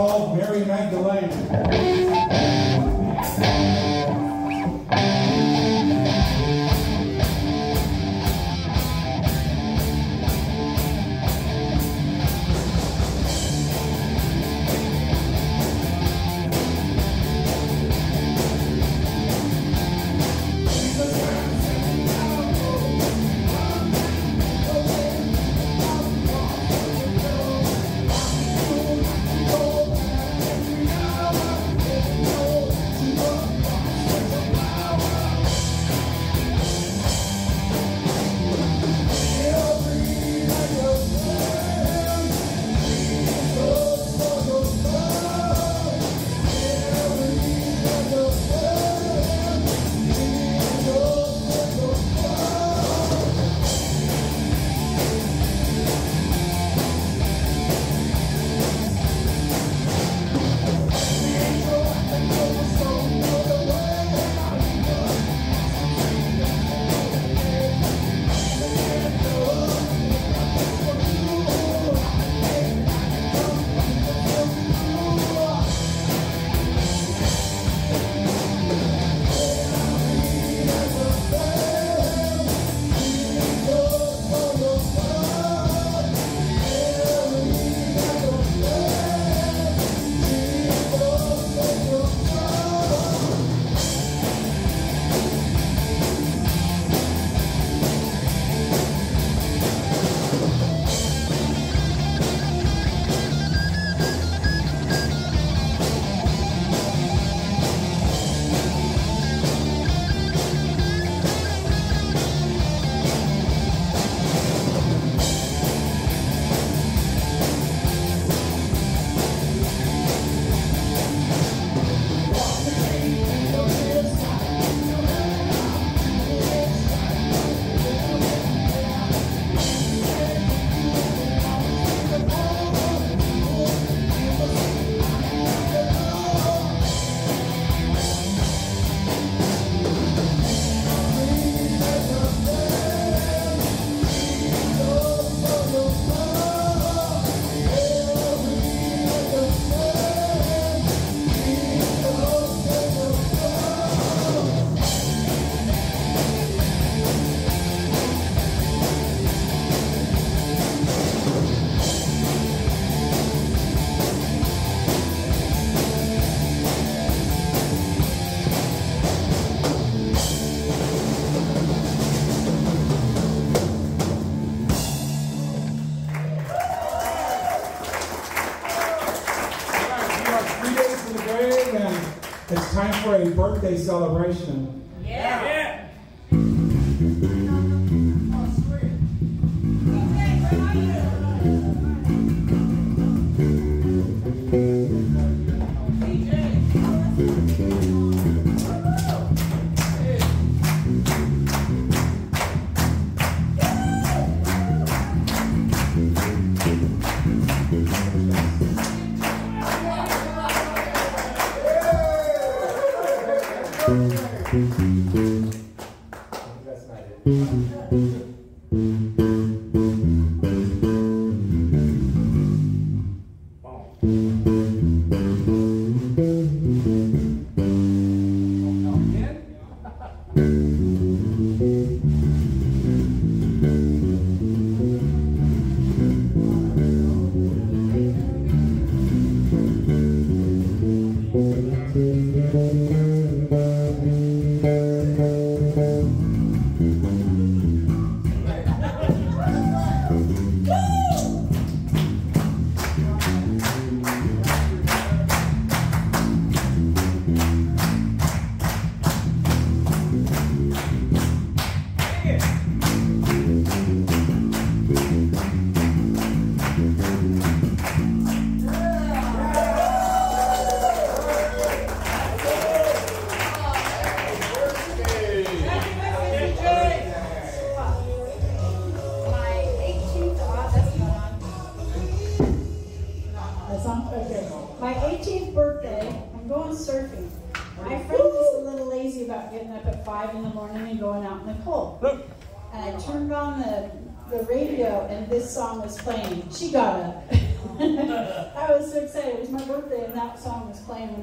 S9: called Mary Magdalene.
S10: For a birthday celebration.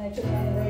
S9: I turned on the